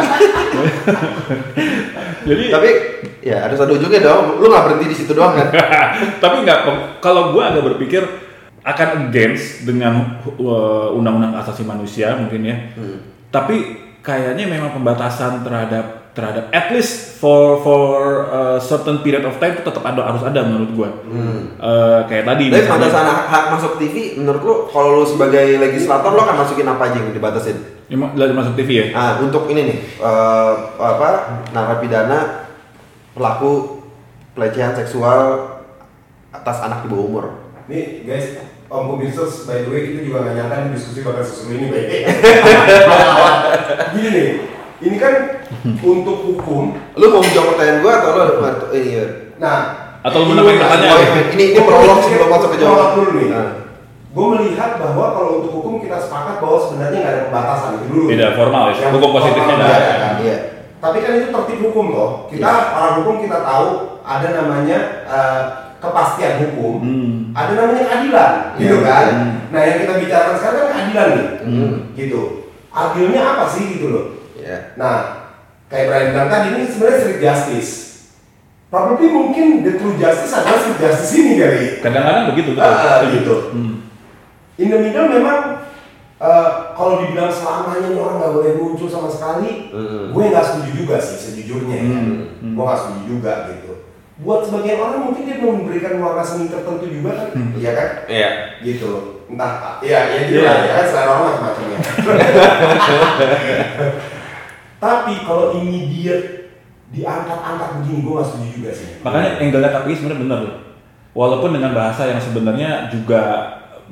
Jadi Tapi ya harus ada ujungnya dong. Lu nggak berhenti di situ doang kan? tapi nggak kalau gue agak berpikir akan against dengan uh, undang-undang asasi manusia mungkin ya. Hmm. Tapi kayaknya memang pembatasan terhadap terhadap at least for for a certain period of time itu tetap ada harus ada menurut gue. Eh, kayak tadi. Hmm. Tapi misalnya- pembatasan hak, hak masuk TV menurut lu kalau lu sebagai legislator lu akan masukin apa aja yang dibatasin? Ini ma- dari masuk TV ya? Nah, untuk ini nih eh, apa narapidana pelaku pelecehan seksual atas anak di bawah umur. Nih guys, Om Kubisus, by the way kita juga nggak nyangka diskusi bakal sesuai ini baik. Gini nih, ini kan untuk hukum. Lu mau menjawab pertanyaan gua atau lu ada ini ya? Nah, Atau lu gua- pertanyaan? Ini ini, ini prolog sebelum masuk ke jawaban. Prolog dulu nih. Nah. Gue melihat bahwa kalau untuk hukum kita sepakat bahwa sebenarnya nggak ada pembatasan itu dulu. Tidak formal ya, Yang hukum positifnya ada. kan? Iya. Tapi kan itu tertib hukum loh. Kita Iya. para hukum kita tahu ada namanya eh, kepastian hukum, Hmm. ada namanya keadilan, gitu Iya. kan? Hmm. Nah yang kita bicarakan sekarang kan keadilan nih, Hmm. gitu. Adilnya apa sih gitu loh? Iya. Nah, kayak Brian bilang tadi ini sebenarnya street justice. Probably mungkin the true justice adalah street justice ini kali. Kadang-kadang begitu betul. Ah, gitu. Hmm. In the middle memang eh, kalau dibilang selamanya nih orang nggak boleh muncul sama sekali, Hmm. gue nggak setuju juga sih sejujurnya ya. Hmm, hmm. Gue nggak setuju juga gitu. Buat sebagian orang mungkin dia memberikan warna seni tertentu juga kan, iya kan? Iya. Gitu. Entah, iya, iya gitu Iya. lah, ya kan selera orang macam-macam ya. Tapi kalau immediate diangkat-angkat begini, gue nggak setuju juga sih. Makanya angle-nya KPI sebenarnya benar loh. Walaupun dengan bahasa yang sebenarnya juga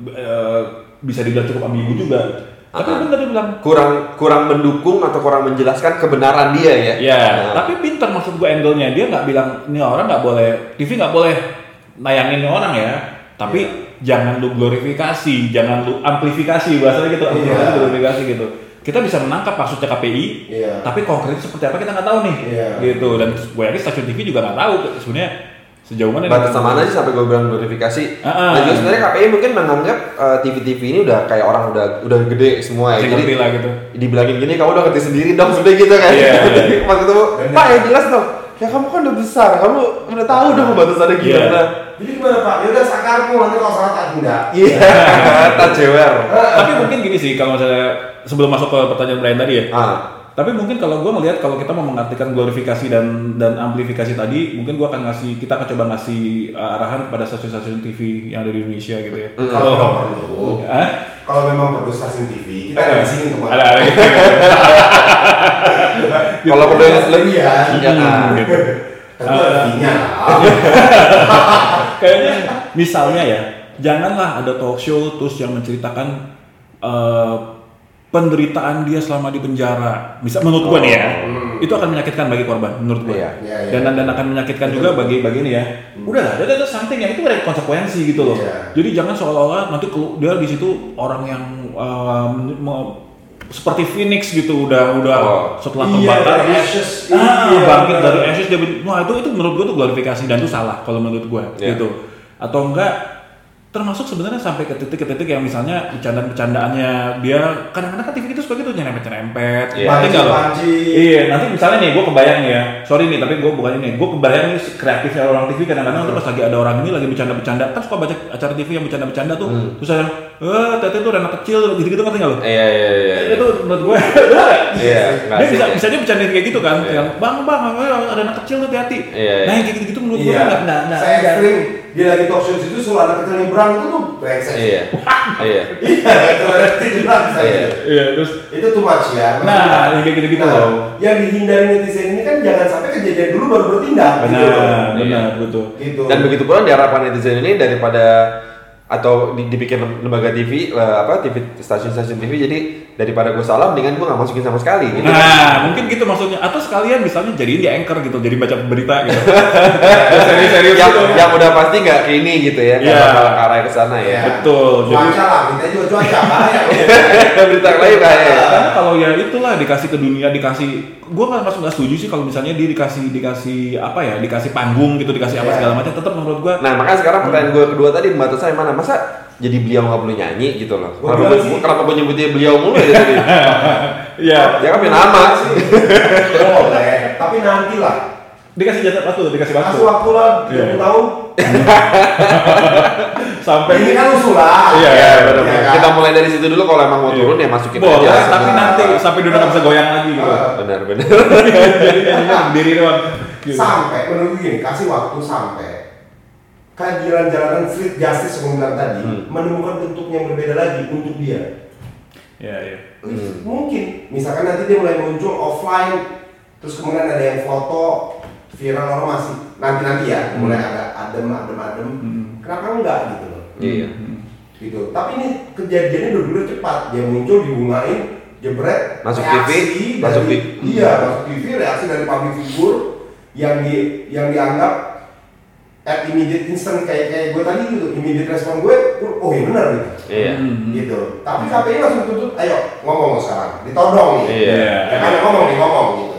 eh, bisa dibilang cukup ambigu juga. Tapi Ah. benar dia bilang. Kurang kurang mendukung atau kurang menjelaskan kebenaran dia ya. Ya, Nah. tapi pinter maksud gue angle-nya. Dia nggak bilang ini orang nggak boleh TV nggak boleh nayangin ini orang ya. Tapi jangan lu glorifikasi, jangan lu amplifikasi bahasanya gitu, amplifikasi Iya. glorifikasi gitu. Kita bisa menangkap maksudnya KPI, Iya. tapi konkret seperti apa kita nggak tahu nih, Iya. gitu. Dan gue yakin stasiun TV juga nggak tahu sebenarnya sejauh mana. batas mana sih sampai gue bilang glorifikasi. Ah, ah. Dan juga sebenarnya KPI mungkin menganggap eh, TV-TV ini udah kayak orang udah udah gede semua ya. Masih ngerti lah gitu. dibilangin gini kamu udah ngerti sendiri dong sebenarnya gitu kan. Iya, iya. Pas ketemu, Bener. Pak ya jelas dong. Ya kamu kan udah besar, kamu udah tahu dong batasannya Iya. gimana. Jadi gimana Pak? Ya udah sakarmu nanti kalau salah tak tindak. Iya, tak jewer. Tapi mungkin gini sih kalau misalnya sebelum masuk ke pertanyaan Brian tadi ya. Ah, Tapi mungkin kalau gue melihat kalau kita mau mengartikan glorifikasi dan dan amplifikasi tadi, mungkin gue akan ngasih kita akan coba ngasih uh, arahan kepada stasiun-stasiun TV yang ada di Indonesia gitu ya. Mm. Kalau memang perlu, kalau memang perlu stasiun TV, kita ada di sini untuk Ada ada gitu. kalau perlu yang lebih Iya. ya, ah. gitu. Ada fee-nya lah. Kayaknya misalnya ya, janganlah ada talk show terus yang menceritakan uh, penderitaan dia selama di penjara. Bisa menurut gue nih ya, Hmm. itu akan menyakitkan bagi korban menurut gue. Iya, iya, iya. Dan dan akan menyakitkan juga bagi bagi ini ya. Udah lah, ada ada something yang itu ada konsekuensi gitu loh. Iya. Jadi jangan seolah-olah nanti dia di situ orang yang uh, seperti Phoenix gitu udah udah Oh. setelah Iya, terbakar dia ashes. ah, Iya, bangkit benar. dari ashes dia wah itu itu menurut gua tuh glorifikasi dan itu salah kalau menurut gua Iya. gitu atau enggak termasuk sebenarnya sampai ke titik ke titik yang misalnya bercandaan-bercandaannya dia kadang-kadang kan TV itu suka gitu nyerempet-nyerempet Iya. Nanti? Pancing-pancing. iya nanti misalnya nih gue kebayang ya sorry nih tapi gue bukan ini gue kebayang nih kreatifnya orang TV kadang-kadang tuh pas lagi ada orang ini lagi bercanda-bercanda kan suka baca acara TV yang bercanda-bercanda tuh Hmm. terus ada eh tete tuh anak kecil gitu-gitu ngerti nggak lo Iya, iya, iya. iya. itu menurut gue Iya, dia bisa bisa dia bercanda kayak gitu kan yang bang bang ayo, ada anak kecil tuh hati-hati Iya, iya. nah yang kayak gitu-gitu menurut gue Iya. nggak nggak nggak Saya sering dia lagi talk show situ suruh anak kecil nyebrang itu tuh brengsek. Iya. Iya. Iya, itu. Iya. iya terus Itu too much ya. Nah, yang kayak gitu-gitu Nah, loh. Yang dihindari netizen ini kan jangan sampai kejadian dulu baru bertindak. gitu benar benar betul Gitu. Dan begitu pula diharapkan netizen ini daripada atau di- dibikin lembaga TV eh, apa TV stasiun-stasiun TV jadi daripada gue salah dengan gue nggak masukin sama sekali gitu. Nah, mungkin gitu maksudnya. Atau sekalian misalnya jadiin dia anchor gitu, jadi baca berita gitu. Serius-serius yang, gitu. yang udah pasti nggak ke ini gitu ya, Iya. bakal ke arah ke sana ya. Betul. Jadi Cuaca lah, kita juga cuaca bahaya. Berita lain lah ya. karena kalau ya itulah dikasih ke dunia dikasih gue nggak masuk nggak setuju sih kalau misalnya dia dikasih dikasih apa ya dikasih panggung gitu dikasih apa Iya. segala macam tetap menurut gue Nah makanya sekarang pertanyaan gue kedua tadi batasannya mana? Masa jadi beliau nggak boleh nyanyi gitu loh? Gua Kenapa gue sih- kenapa gue nyebutnya beliau mulu ya tadi? ya ya kan punya nama. sih. Boleh, tapi nanti lah. dikasih jatah waktu dikasih waktu Kasih waktu lah, 30 Iya. tahun. sampai Ini kan usulan. Iya, Ya, iya, benar Iya kan? Kita mulai dari situ dulu kalau emang mau Iya. turun ya masukin boleh aja. tapi nanti sampai dunia nggak bisa goyang lagi gitu. Benar benar. jadi berdiri doang. Sampai, menurut gue gini, kasih waktu sampai keadilan jalanan street justice yang bilang tadi Hmm. menemukan bentuk yang berbeda lagi untuk dia. ya ya Hmm. Mungkin, misalkan nanti dia mulai muncul offline, terus kemudian ada yang foto viral orang masih nanti-nanti ya, Hmm. mulai agak adem, adem, adem. Hmm. Kenapa enggak gitu loh? Iya. Gitu. Tapi ini kejadiannya dulu cepat, dia muncul dibungain, jebret, Masuk TV, dari, masuk TV. Iya, masuk TV, reaksi dari public figure yang di yang dianggap at immediate instant kayak kayak gue tadi gitu, immediate respon gue, oh iya benar gitu. Iya. Hmm. Gitu. Tapi KPI langsung tuntut, ayo ngomong sekarang, ditodong nih. Iya. Ya kan ngomong nih ngomong gitu.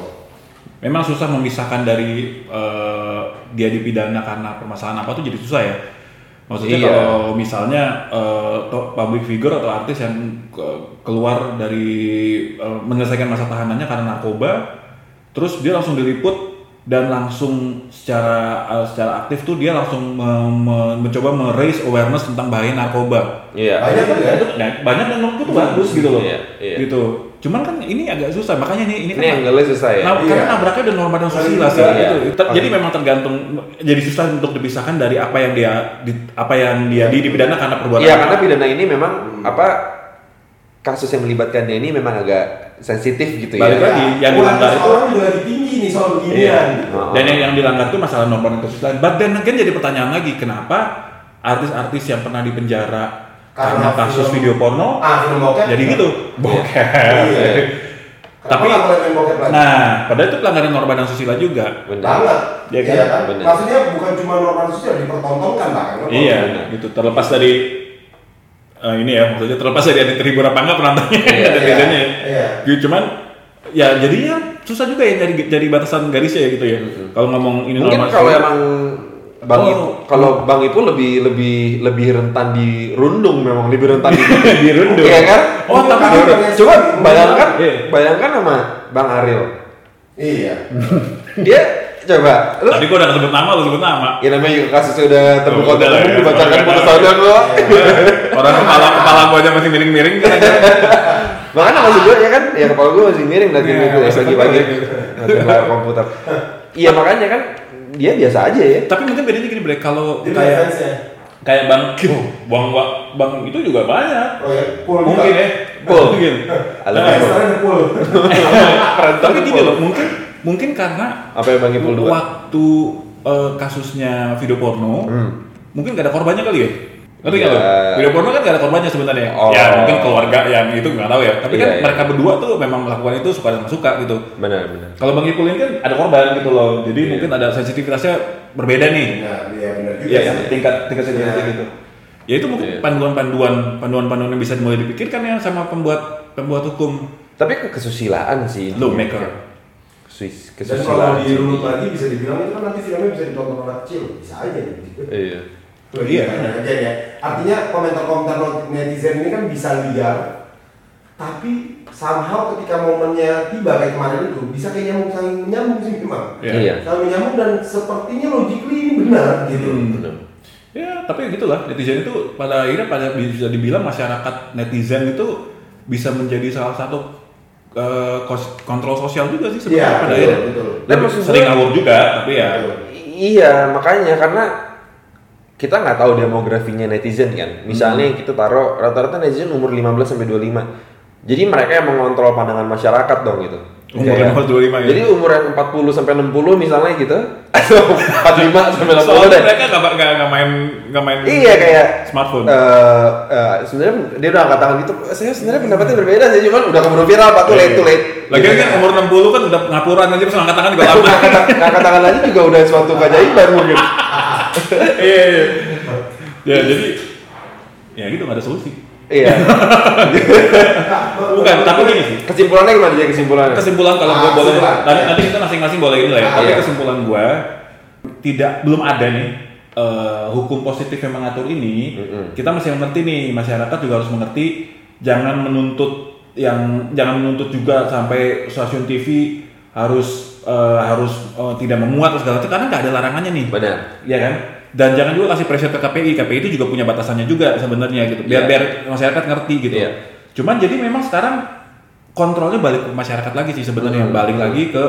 memang susah memisahkan dari eh, dia dipidana karena permasalahan apa tuh jadi susah ya. Maksudnya Iya. kalau misalnya eh, to- public figure atau artis yang ke- keluar dari eh, menyelesaikan masa tahanannya karena narkoba, terus dia langsung diliput dan langsung secara eh, secara aktif tuh dia langsung me- me- mencoba me-raise awareness tentang bahaya narkoba. Iya. Banyak tuh ya. Itu nah, banyak dan menurutku tuh bagus gitu loh. Iya, iya. Gitu. Cuman kan ini agak susah, makanya ini ini Ini kan susah ya. Nah, Iya. karena nabraknya udah norma dan susila sih Iya. gitu. Ter- Oke. Jadi memang tergantung jadi susah untuk dipisahkan dari apa yang dia di- apa yang dia di dipidana karena perbuatan. Iya, karena pidana ini memang apa kasus yang melibatkan dia ini memang agak sensitif gitu Balik ya. lagi, yang dilanggar itu- orang juga nih soal Iya. beginian. Oh. Dan yang, yang dilanggar itu masalah norma dan kesusilaan. But then again jadi pertanyaan lagi, kenapa artis-artis yang pernah dipenjara karena, Karena kasus film- video porno Ah, film bokep. jadi gitu? Bokep. Iya. Tapi- bokep lagi? Nah, padahal itu pelanggaran norma dan susila juga. Benar. banget. Iya kan? Iya kan? Benar. Maksudnya bukan cuma normal sosial dipertontonkan bahkan. Iya, benar. gitu. Terlepas dari eh, ini ya, maksudnya terlepas dari ada terhibur apa enggak penontonnya Iya, dan iya, bedanya. iya. Gitu, cuman ya jadinya susah juga ya dari dari batasan garisnya ya gitu ya. Kalau ngomong ini Mungkin normal kalau emang Bang Oh. Kalau Bang Ipu lebih lebih lebih rentan di rundung memang lebih rentan di Di rundung. Iya kan? Oh, tapi coba bayangkan Iya. bayangkan sama Bang Ariel. Iya. Dia coba lu Tadi gua udah sebut nama, lu sebut nama. ya namanya juga kasusnya udah terbuka Oh, udah ya. dibacakan Udah. putusannya gua. Orang kepala aja masih miring-miring kan. Makanya maksud gue ya kan, ya kepala gue masih miring lagi Iya, gitu ya pagi-pagi miring. ngeliatin layar komputer. Iya makanya kan dia biasa aja ya. Tapi mungkin bedanya gini, Bre, kalau kayak kayak Bang Bang Bang itu juga banyak. Oh ya, cool Mungkin ya. Cool. Mungkin. Nah. Tapi gini loh, mungkin mungkin karena Apa yang Bang Ipul dua? waktu eh, kasusnya video porno, Hmm. mungkin gak ada korbannya kali ya? Ngerti Ya. lo? Video porno kan gak ada korbannya sebenarnya. Oh. Ya mungkin keluarga yang itu nggak tahu ya. Tapi kan Iya, iya. mereka berdua tuh memang melakukan itu suka dan suka gitu. Benar benar. Kalau Bang Ipul ini kan ada korban gitu loh. Jadi Iya. mungkin ada sensitivitasnya berbeda nih. Nah, iya benar juga Iya, sih. tingkat tingkat sensitivitas Iya. gitu. Ya itu mungkin Iya. panduan-panduan panduan-panduan yang bisa mulai dipikirkan ya sama pembuat pembuat hukum Tapi ke kesusilaan sih. lawmaker. Kesus- Dan Kesusilaan. kalau dirunut lagi bisa dibilang itu kan nanti filmnya bisa ditonton anak kecil, bisa aja gitu. Iya. Iya. aja ya. Artinya komentar-komentar netizen ini kan bisa liar, tapi somehow ketika momennya tiba kayak kemarin itu bisa kayak nyambung saling menyambung sih memang. Iya. Iya. Saling menyambung dan sepertinya logically ini benar gitu. Hmm. Benar. Ya, tapi gitulah netizen itu pada akhirnya pada bisa dibilang masyarakat netizen itu bisa menjadi salah satu eh, kos- kontrol sosial juga sih sebenarnya Iya, pada betul, akhirnya. betul. Dan Sering ngawur juga, tapi ya. Iya, makanya karena kita nggak tahu demografinya netizen kan. Misalnya Hmm. kita taruh rata-rata netizen umur 15 sampai 25. Jadi mereka yang mengontrol pandangan masyarakat dong gitu. umur Kayak- 25 ya. Jadi umur yang 40 sampai 60 misalnya gitu atau 45 sampai 60 Soalnya deh. mereka nggak nggak nggak main nggak main Iya kayak smartphone. eh eh, sebenarnya dia udah angkat tangan gitu. Saya sebenarnya pendapatnya berbeda sih, cuman udah keburu viral Pak tuh late too late. Lagian Gitu. kan umur 60 kan udah ngapuran aja terus angkat tangan juga lama. angkat, angkat tangan aja juga udah suatu keajaiban mungkin. Iya. iya. Ya jadi ya gitu nggak ada solusi. Iya. Bukan, tapi gini sih. Kesimpulannya gimana jadi kesimpulannya? kesimpulan kalau Ah, gue boleh nanti, nanti kita masing-masing boleh ini lah ya Ah, tapi iya. kesimpulan gue tidak belum ada nih eh, hukum positif yang mengatur ini Mm-mm. kita masih mengerti nih masyarakat juga harus mengerti jangan menuntut yang jangan menuntut juga sampai stasiun TV harus eh, harus eh, tidak memuat atau segala macam karena nggak ada larangannya nih Benar. ya kan dan jangan juga kasih pressure ke KPI KPI itu juga punya batasannya juga sebenarnya gitu biar Iya. biar masyarakat ngerti gitu Iya. cuman jadi memang sekarang kontrolnya balik ke masyarakat lagi sih sebenarnya Hmm. balik lagi ke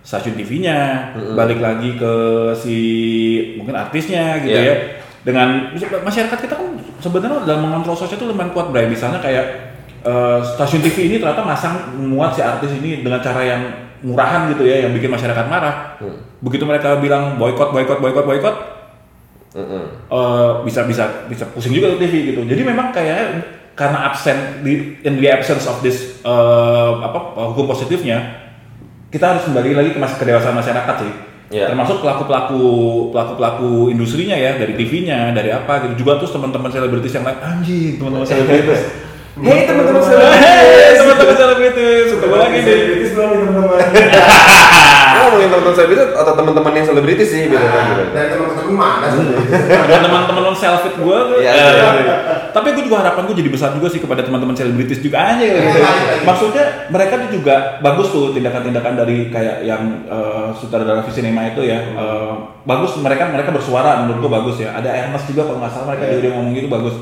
stasiun TV-nya Hmm. balik lagi ke si mungkin artisnya gitu Iya. ya dengan masyarakat kita kan sebenarnya dalam mengontrol sosial itu lumayan kuat Bray misalnya kayak eh, stasiun TV ini ternyata masang muat si artis ini dengan cara yang murahan gitu ya yang bikin masyarakat marah Hmm. begitu mereka bilang boykot boykot boykot boykot Mm-mm. eh, bisa bisa bisa pusing juga tuh TV gitu. Jadi memang kayak karena absen di in the absence of this eh, apa hukum positifnya kita harus kembali lagi ke mas kedewasaan masyarakat sih. Iya. Termasuk pelaku-pelaku pelaku-pelaku industrinya ya dari TV-nya, dari apa gitu. Juga terus teman-teman selebritis yang lain anjing, teman-teman selebritis. Hei teman-teman Hei, selebritis. teman-teman selebritis, ketemu lagi nih. Selebritis belum nih teman-teman. Oh, ngomongin teman-teman selebritis atau teman-teman yang selebritis sih beda Nah, lagi. dan teman-teman mana sih? Teman-teman selfie gue tuh. Iya, eh, iya. Tapi gue juga harapan gue jadi besar juga sih kepada teman-teman selebritis juga aja. gitu. Iya, iya, iya. Maksudnya mereka tuh juga bagus tuh tindakan-tindakan dari kayak yang eh, sutradara Visinema itu ya. Eh, bagus mereka mereka bersuara menurut gue bagus ya. Ada Ernest juga kalau nggak salah mereka Iya. juga dia ngomong gitu bagus.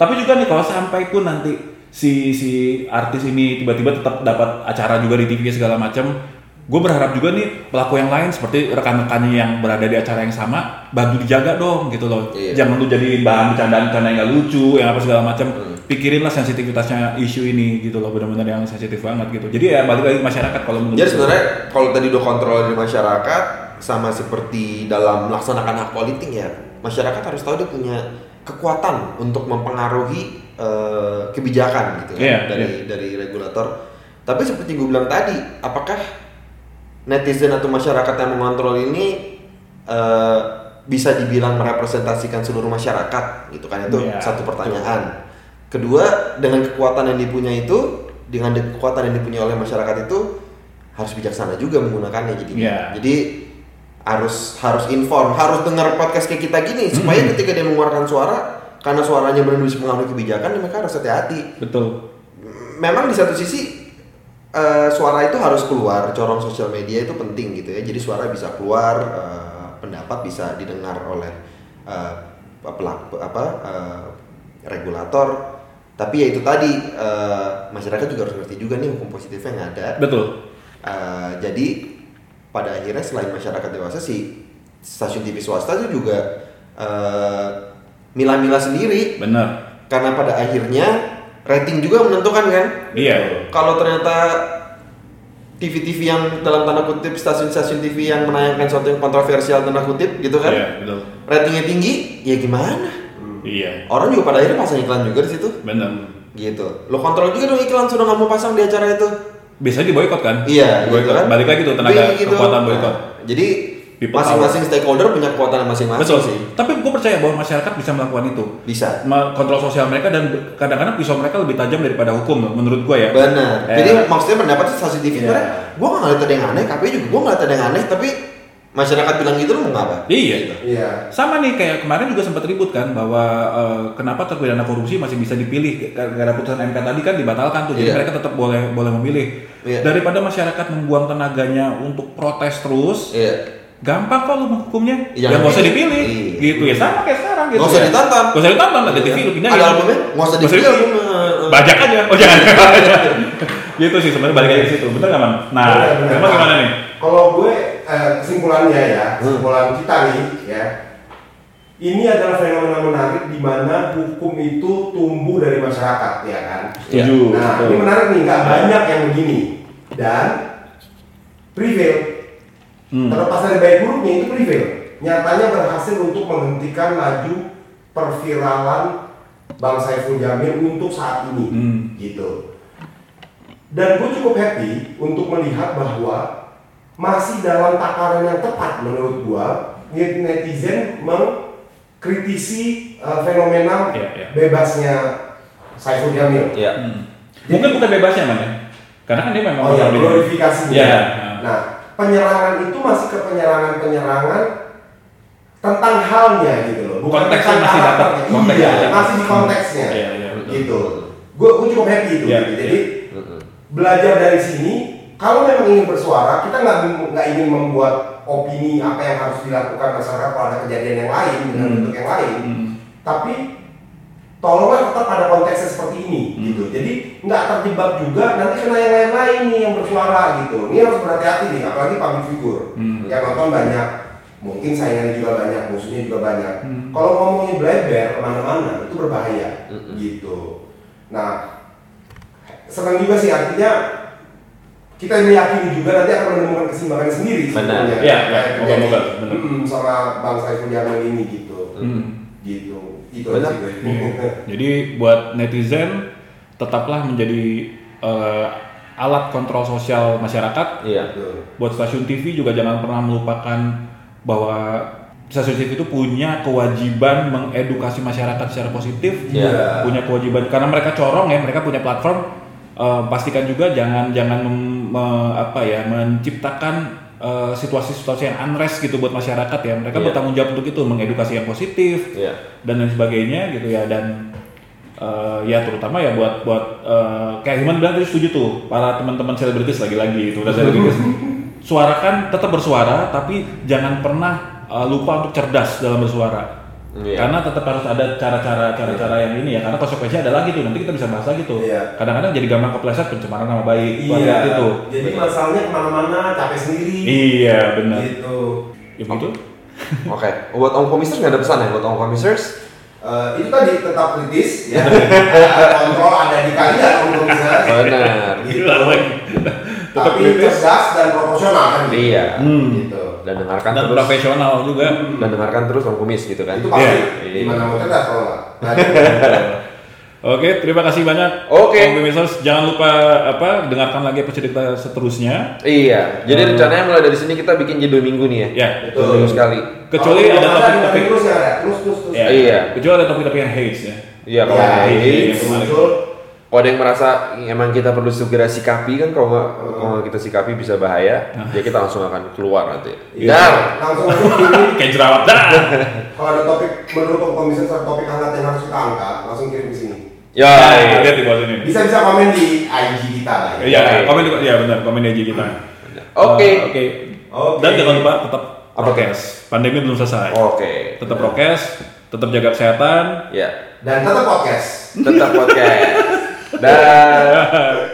Tapi juga nih kalau sampai pun nanti si si artis ini tiba-tiba tetap dapat acara juga di TV segala macam, gue berharap juga nih pelaku yang lain seperti rekan-rekannya yang berada di acara yang sama bantu dijaga dong gitu loh. Iya. Jangan lu jadi bahan bercandaan-bercandaan yang gak lucu, yang apa segala macam. Hmm. Pikirinlah sensitivitasnya isu ini gitu loh, benar-benar yang sensitif banget gitu. Jadi ya balik lagi ke masyarakat kalau menurut Jadi sebenarnya kalau tadi udah kontrol dari masyarakat sama seperti dalam melaksanakan hak politik ya, masyarakat harus tahu dia punya kekuatan untuk mempengaruhi eh, kebijakan gitu kan Iya, dari dari regulator. Tapi seperti gue bilang tadi, apakah netizen atau masyarakat yang mengontrol ini eh, bisa dibilang merepresentasikan seluruh masyarakat gitu kan itu Iya, satu pertanyaan. Kedua, dengan kekuatan yang dipunya itu, dengan kekuatan yang dipunya oleh masyarakat itu harus bijaksana juga menggunakannya jadi. Iya. Jadi harus harus inform, harus dengar podcast kayak kita gini supaya ketika dia mengeluarkan suara karena suaranya benar bisa mengambil kebijakan, mereka harus hati-hati. Betul. Memang di satu sisi eh, suara itu harus keluar, corong sosial media itu penting gitu ya. Jadi suara bisa keluar, eh, pendapat bisa didengar oleh eh, pelaku apa eh, regulator. Tapi ya itu tadi eh, masyarakat juga harus ngerti juga nih hukum positifnya yang ada. Betul. Eh, jadi pada akhirnya selain masyarakat dewasa sih stasiun TV swasta itu juga eh, milah-milah sendiri Benar. karena pada akhirnya rating juga menentukan kan Iya. kalau ternyata TV-TV yang dalam tanda kutip stasiun-stasiun TV yang menayangkan sesuatu yang kontroversial tanda kutip gitu kan Iya, betul. ratingnya tinggi ya gimana Iya. orang juga pada akhirnya pasang iklan juga di situ Benar. gitu lo kontrol juga dong iklan sudah nggak mau pasang di acara itu Bisa diboykot kan? iya Boykot. gitu kan Balik lagi tuh tenaga Tapi gitu. kekuatan boykot. Nah, jadi masing-masing stakeholder punya kekuatan masing-masing Betul sih Tapi gue percaya bahwa masyarakat bisa melakukan itu. bisa Kontrol sosial mereka dan kadang-kadang pisau mereka lebih tajam daripada hukum menurut gue ya. Benar. Eh. Jadi maksudnya pendapat Iya. sebenarnya gue nggak ngeliat ada yang aneh, KPI juga gue ngeliat ada yang aneh, tapi masyarakat bilang gitu lo mau ngapa? Iya. Gitu. Iya. Sama nih kayak kemarin juga sempat ribut kan bahwa eh, kenapa terpidana korupsi masih bisa dipilih gara-gara putusan MK tadi kan dibatalkan tuh jadi Iya. mereka tetap boleh boleh memilih Iya. daripada masyarakat membuang tenaganya untuk protes terus Iya. gampang kok lu menghukumnya Iya, ya nggak usah iya. dipilih Iya. gitu ya sama kayak sekarang gitu Nggak usah ya. ditonton. nggak usah ditonton ada TV lu pindahin Ada albumnya? Nggak usah dipilih bajak aja oh jangan gitu sih sebenarnya balik lagi ke situ bener nggak man nah emang gimana nih Kalau gue eh, kesimpulannya ya, Hmm. kesimpulan kita nih ya. Ini adalah fenomena menarik di mana hukum itu tumbuh dari masyarakat, ya kan? setuju Nah, betul. ini menarik nih, nggak banyak yang begini dan prevail. Hmm. Terlepas dari baik buruknya itu prevail. Nyatanya berhasil untuk menghentikan laju perviralan Bang Saiful Jamil untuk saat ini, Hmm. gitu. Dan gue cukup happy untuk melihat bahwa masih dalam takaran yang tepat menurut gua netizen mengkritisi uh, fenomena Iya, iya. bebasnya Saiful Jamil. Iya. Hmm. mungkin bukan bebasnya man ya karena kan dia memang Oh ya, orang glorifikasinya. Iya. Nah, penyerangan itu masih ke penyerangan-penyerangan tentang halnya gitu loh. Konteksnya tentang masih dapat, konteksnya Iya, dapat. masih di konteksnya. Iya, iya, betul. Gitu. Gue gue cukup happy itu. Iya, gitu. iya. Jadi belajar dari sini, kalau memang ingin bersuara, kita nggak nggak ingin membuat opini apa yang harus dilakukan masyarakat kalau ada kejadian yang lain dengan Hmm. bentuk yang lain. Hmm. Tapi tolonglah tetap pada konteksnya seperti ini Hmm. gitu. Jadi nggak terjebak juga nanti kena yang lain-lain nih yang bersuara gitu. Ini harus berhati-hati nih, apalagi public figure. Hmm. Yang nonton banyak, mungkin saingannya juga banyak, musuhnya juga banyak. Hmm. Kalau ngomongin bleber ke mana-mana itu berbahaya Mm-mm. gitu. Nah, senang juga sih artinya kita meyakini juga nanti akan menemukan keseimbangan sendiri Benar. Iya, iya, terjadi, moga-moga, benar. mm, sama Bang Saiful Jamil ini gitu. Hmm. Gitu. Itu Benar. sih gue. Jadi buat netizen tetaplah menjadi eh, alat kontrol sosial masyarakat. Iya. Betul. Buat stasiun TV juga jangan pernah melupakan bahwa stasiun TV itu punya kewajiban mengedukasi masyarakat secara positif. Iya. Punya kewajiban karena mereka corong ya, mereka punya platform. eh, pastikan juga jangan jangan mem- me- apa ya menciptakan eh, situasi-situasi yang unrest gitu buat masyarakat ya. Mereka Iya. bertanggung jawab untuk itu, mengedukasi yang positif Iya. dan lain sebagainya gitu ya dan eh, ya terutama ya buat buat eh, kayak Himan bilang tadi setuju tuh para teman-teman selebritis lagi-lagi itu udah selebritis suarakan tetap bersuara tapi jangan pernah eh, lupa untuk cerdas dalam bersuara Iya. karena tetap harus ada cara-cara cara-cara yang ini ya karena konsekuensinya ada lagi tuh nanti kita bisa bahas lagi tuh Iya. kadang-kadang jadi gampang kepleset pencemaran nama baik Iya. hati-hati tuh Jadi masalahnya ke mana-mana capek sendiri. iya benar Gitu. ya begitu Oke, buat Om Komisers nggak ada pesan ya buat Om Komisers? Eh, itu tadi tetap kritis ya. Kontrol ada di kalian untuk bisa. Benar. Gitu. Gila Tapi cerdas dan proporsional kan. gitu. Iya. Hmm. Gitu. Dan dengarkan dan terus. profesional juga Dan dengarkan terus Om Kumis gitu kan. Itu pasti. Iya. Gimana mau cerdas kalau nggak? Oke, terima kasih banyak. Oke. Om Bimisers. jangan lupa apa dengarkan lagi episode kita seterusnya. Iya. Jadi rencananya mulai dari sini kita bikin jadi dua minggu nih ya. Ya, Betul. Dua minggu sekali. kecuali Kalau ada topik-topik terus ya. Terus terus terus. ya, Iya. Kecuali ada topik-topik yang hates ya. Iya kalau Ya, iya, iya. muncul. Kalau ada yang merasa emang kita perlu segera sikapi kan kalau nggak kalau kita sikapi bisa bahaya, ya kita langsung akan keluar nanti. Iya. Dar. Langsung. Kayak jerawat dah. Kalau ada topik menurut komisi atau topik hangat yang harus kita angkat, langsung kirim ke sini. Ya. Nah, lihat di bawah sini. Bisa bisa komen di IG kita lah. ya. Iya, komen juga. Iya benar, komen di IG kita. Oke. Eh, Oke. Oke. Dan jangan lupa tetap Apa? prokes. Pandemi belum selesai. Oke. Tetap prokes, tetap jaga kesehatan. Ya. Dan tetap podcast. Tetap podcast. Dan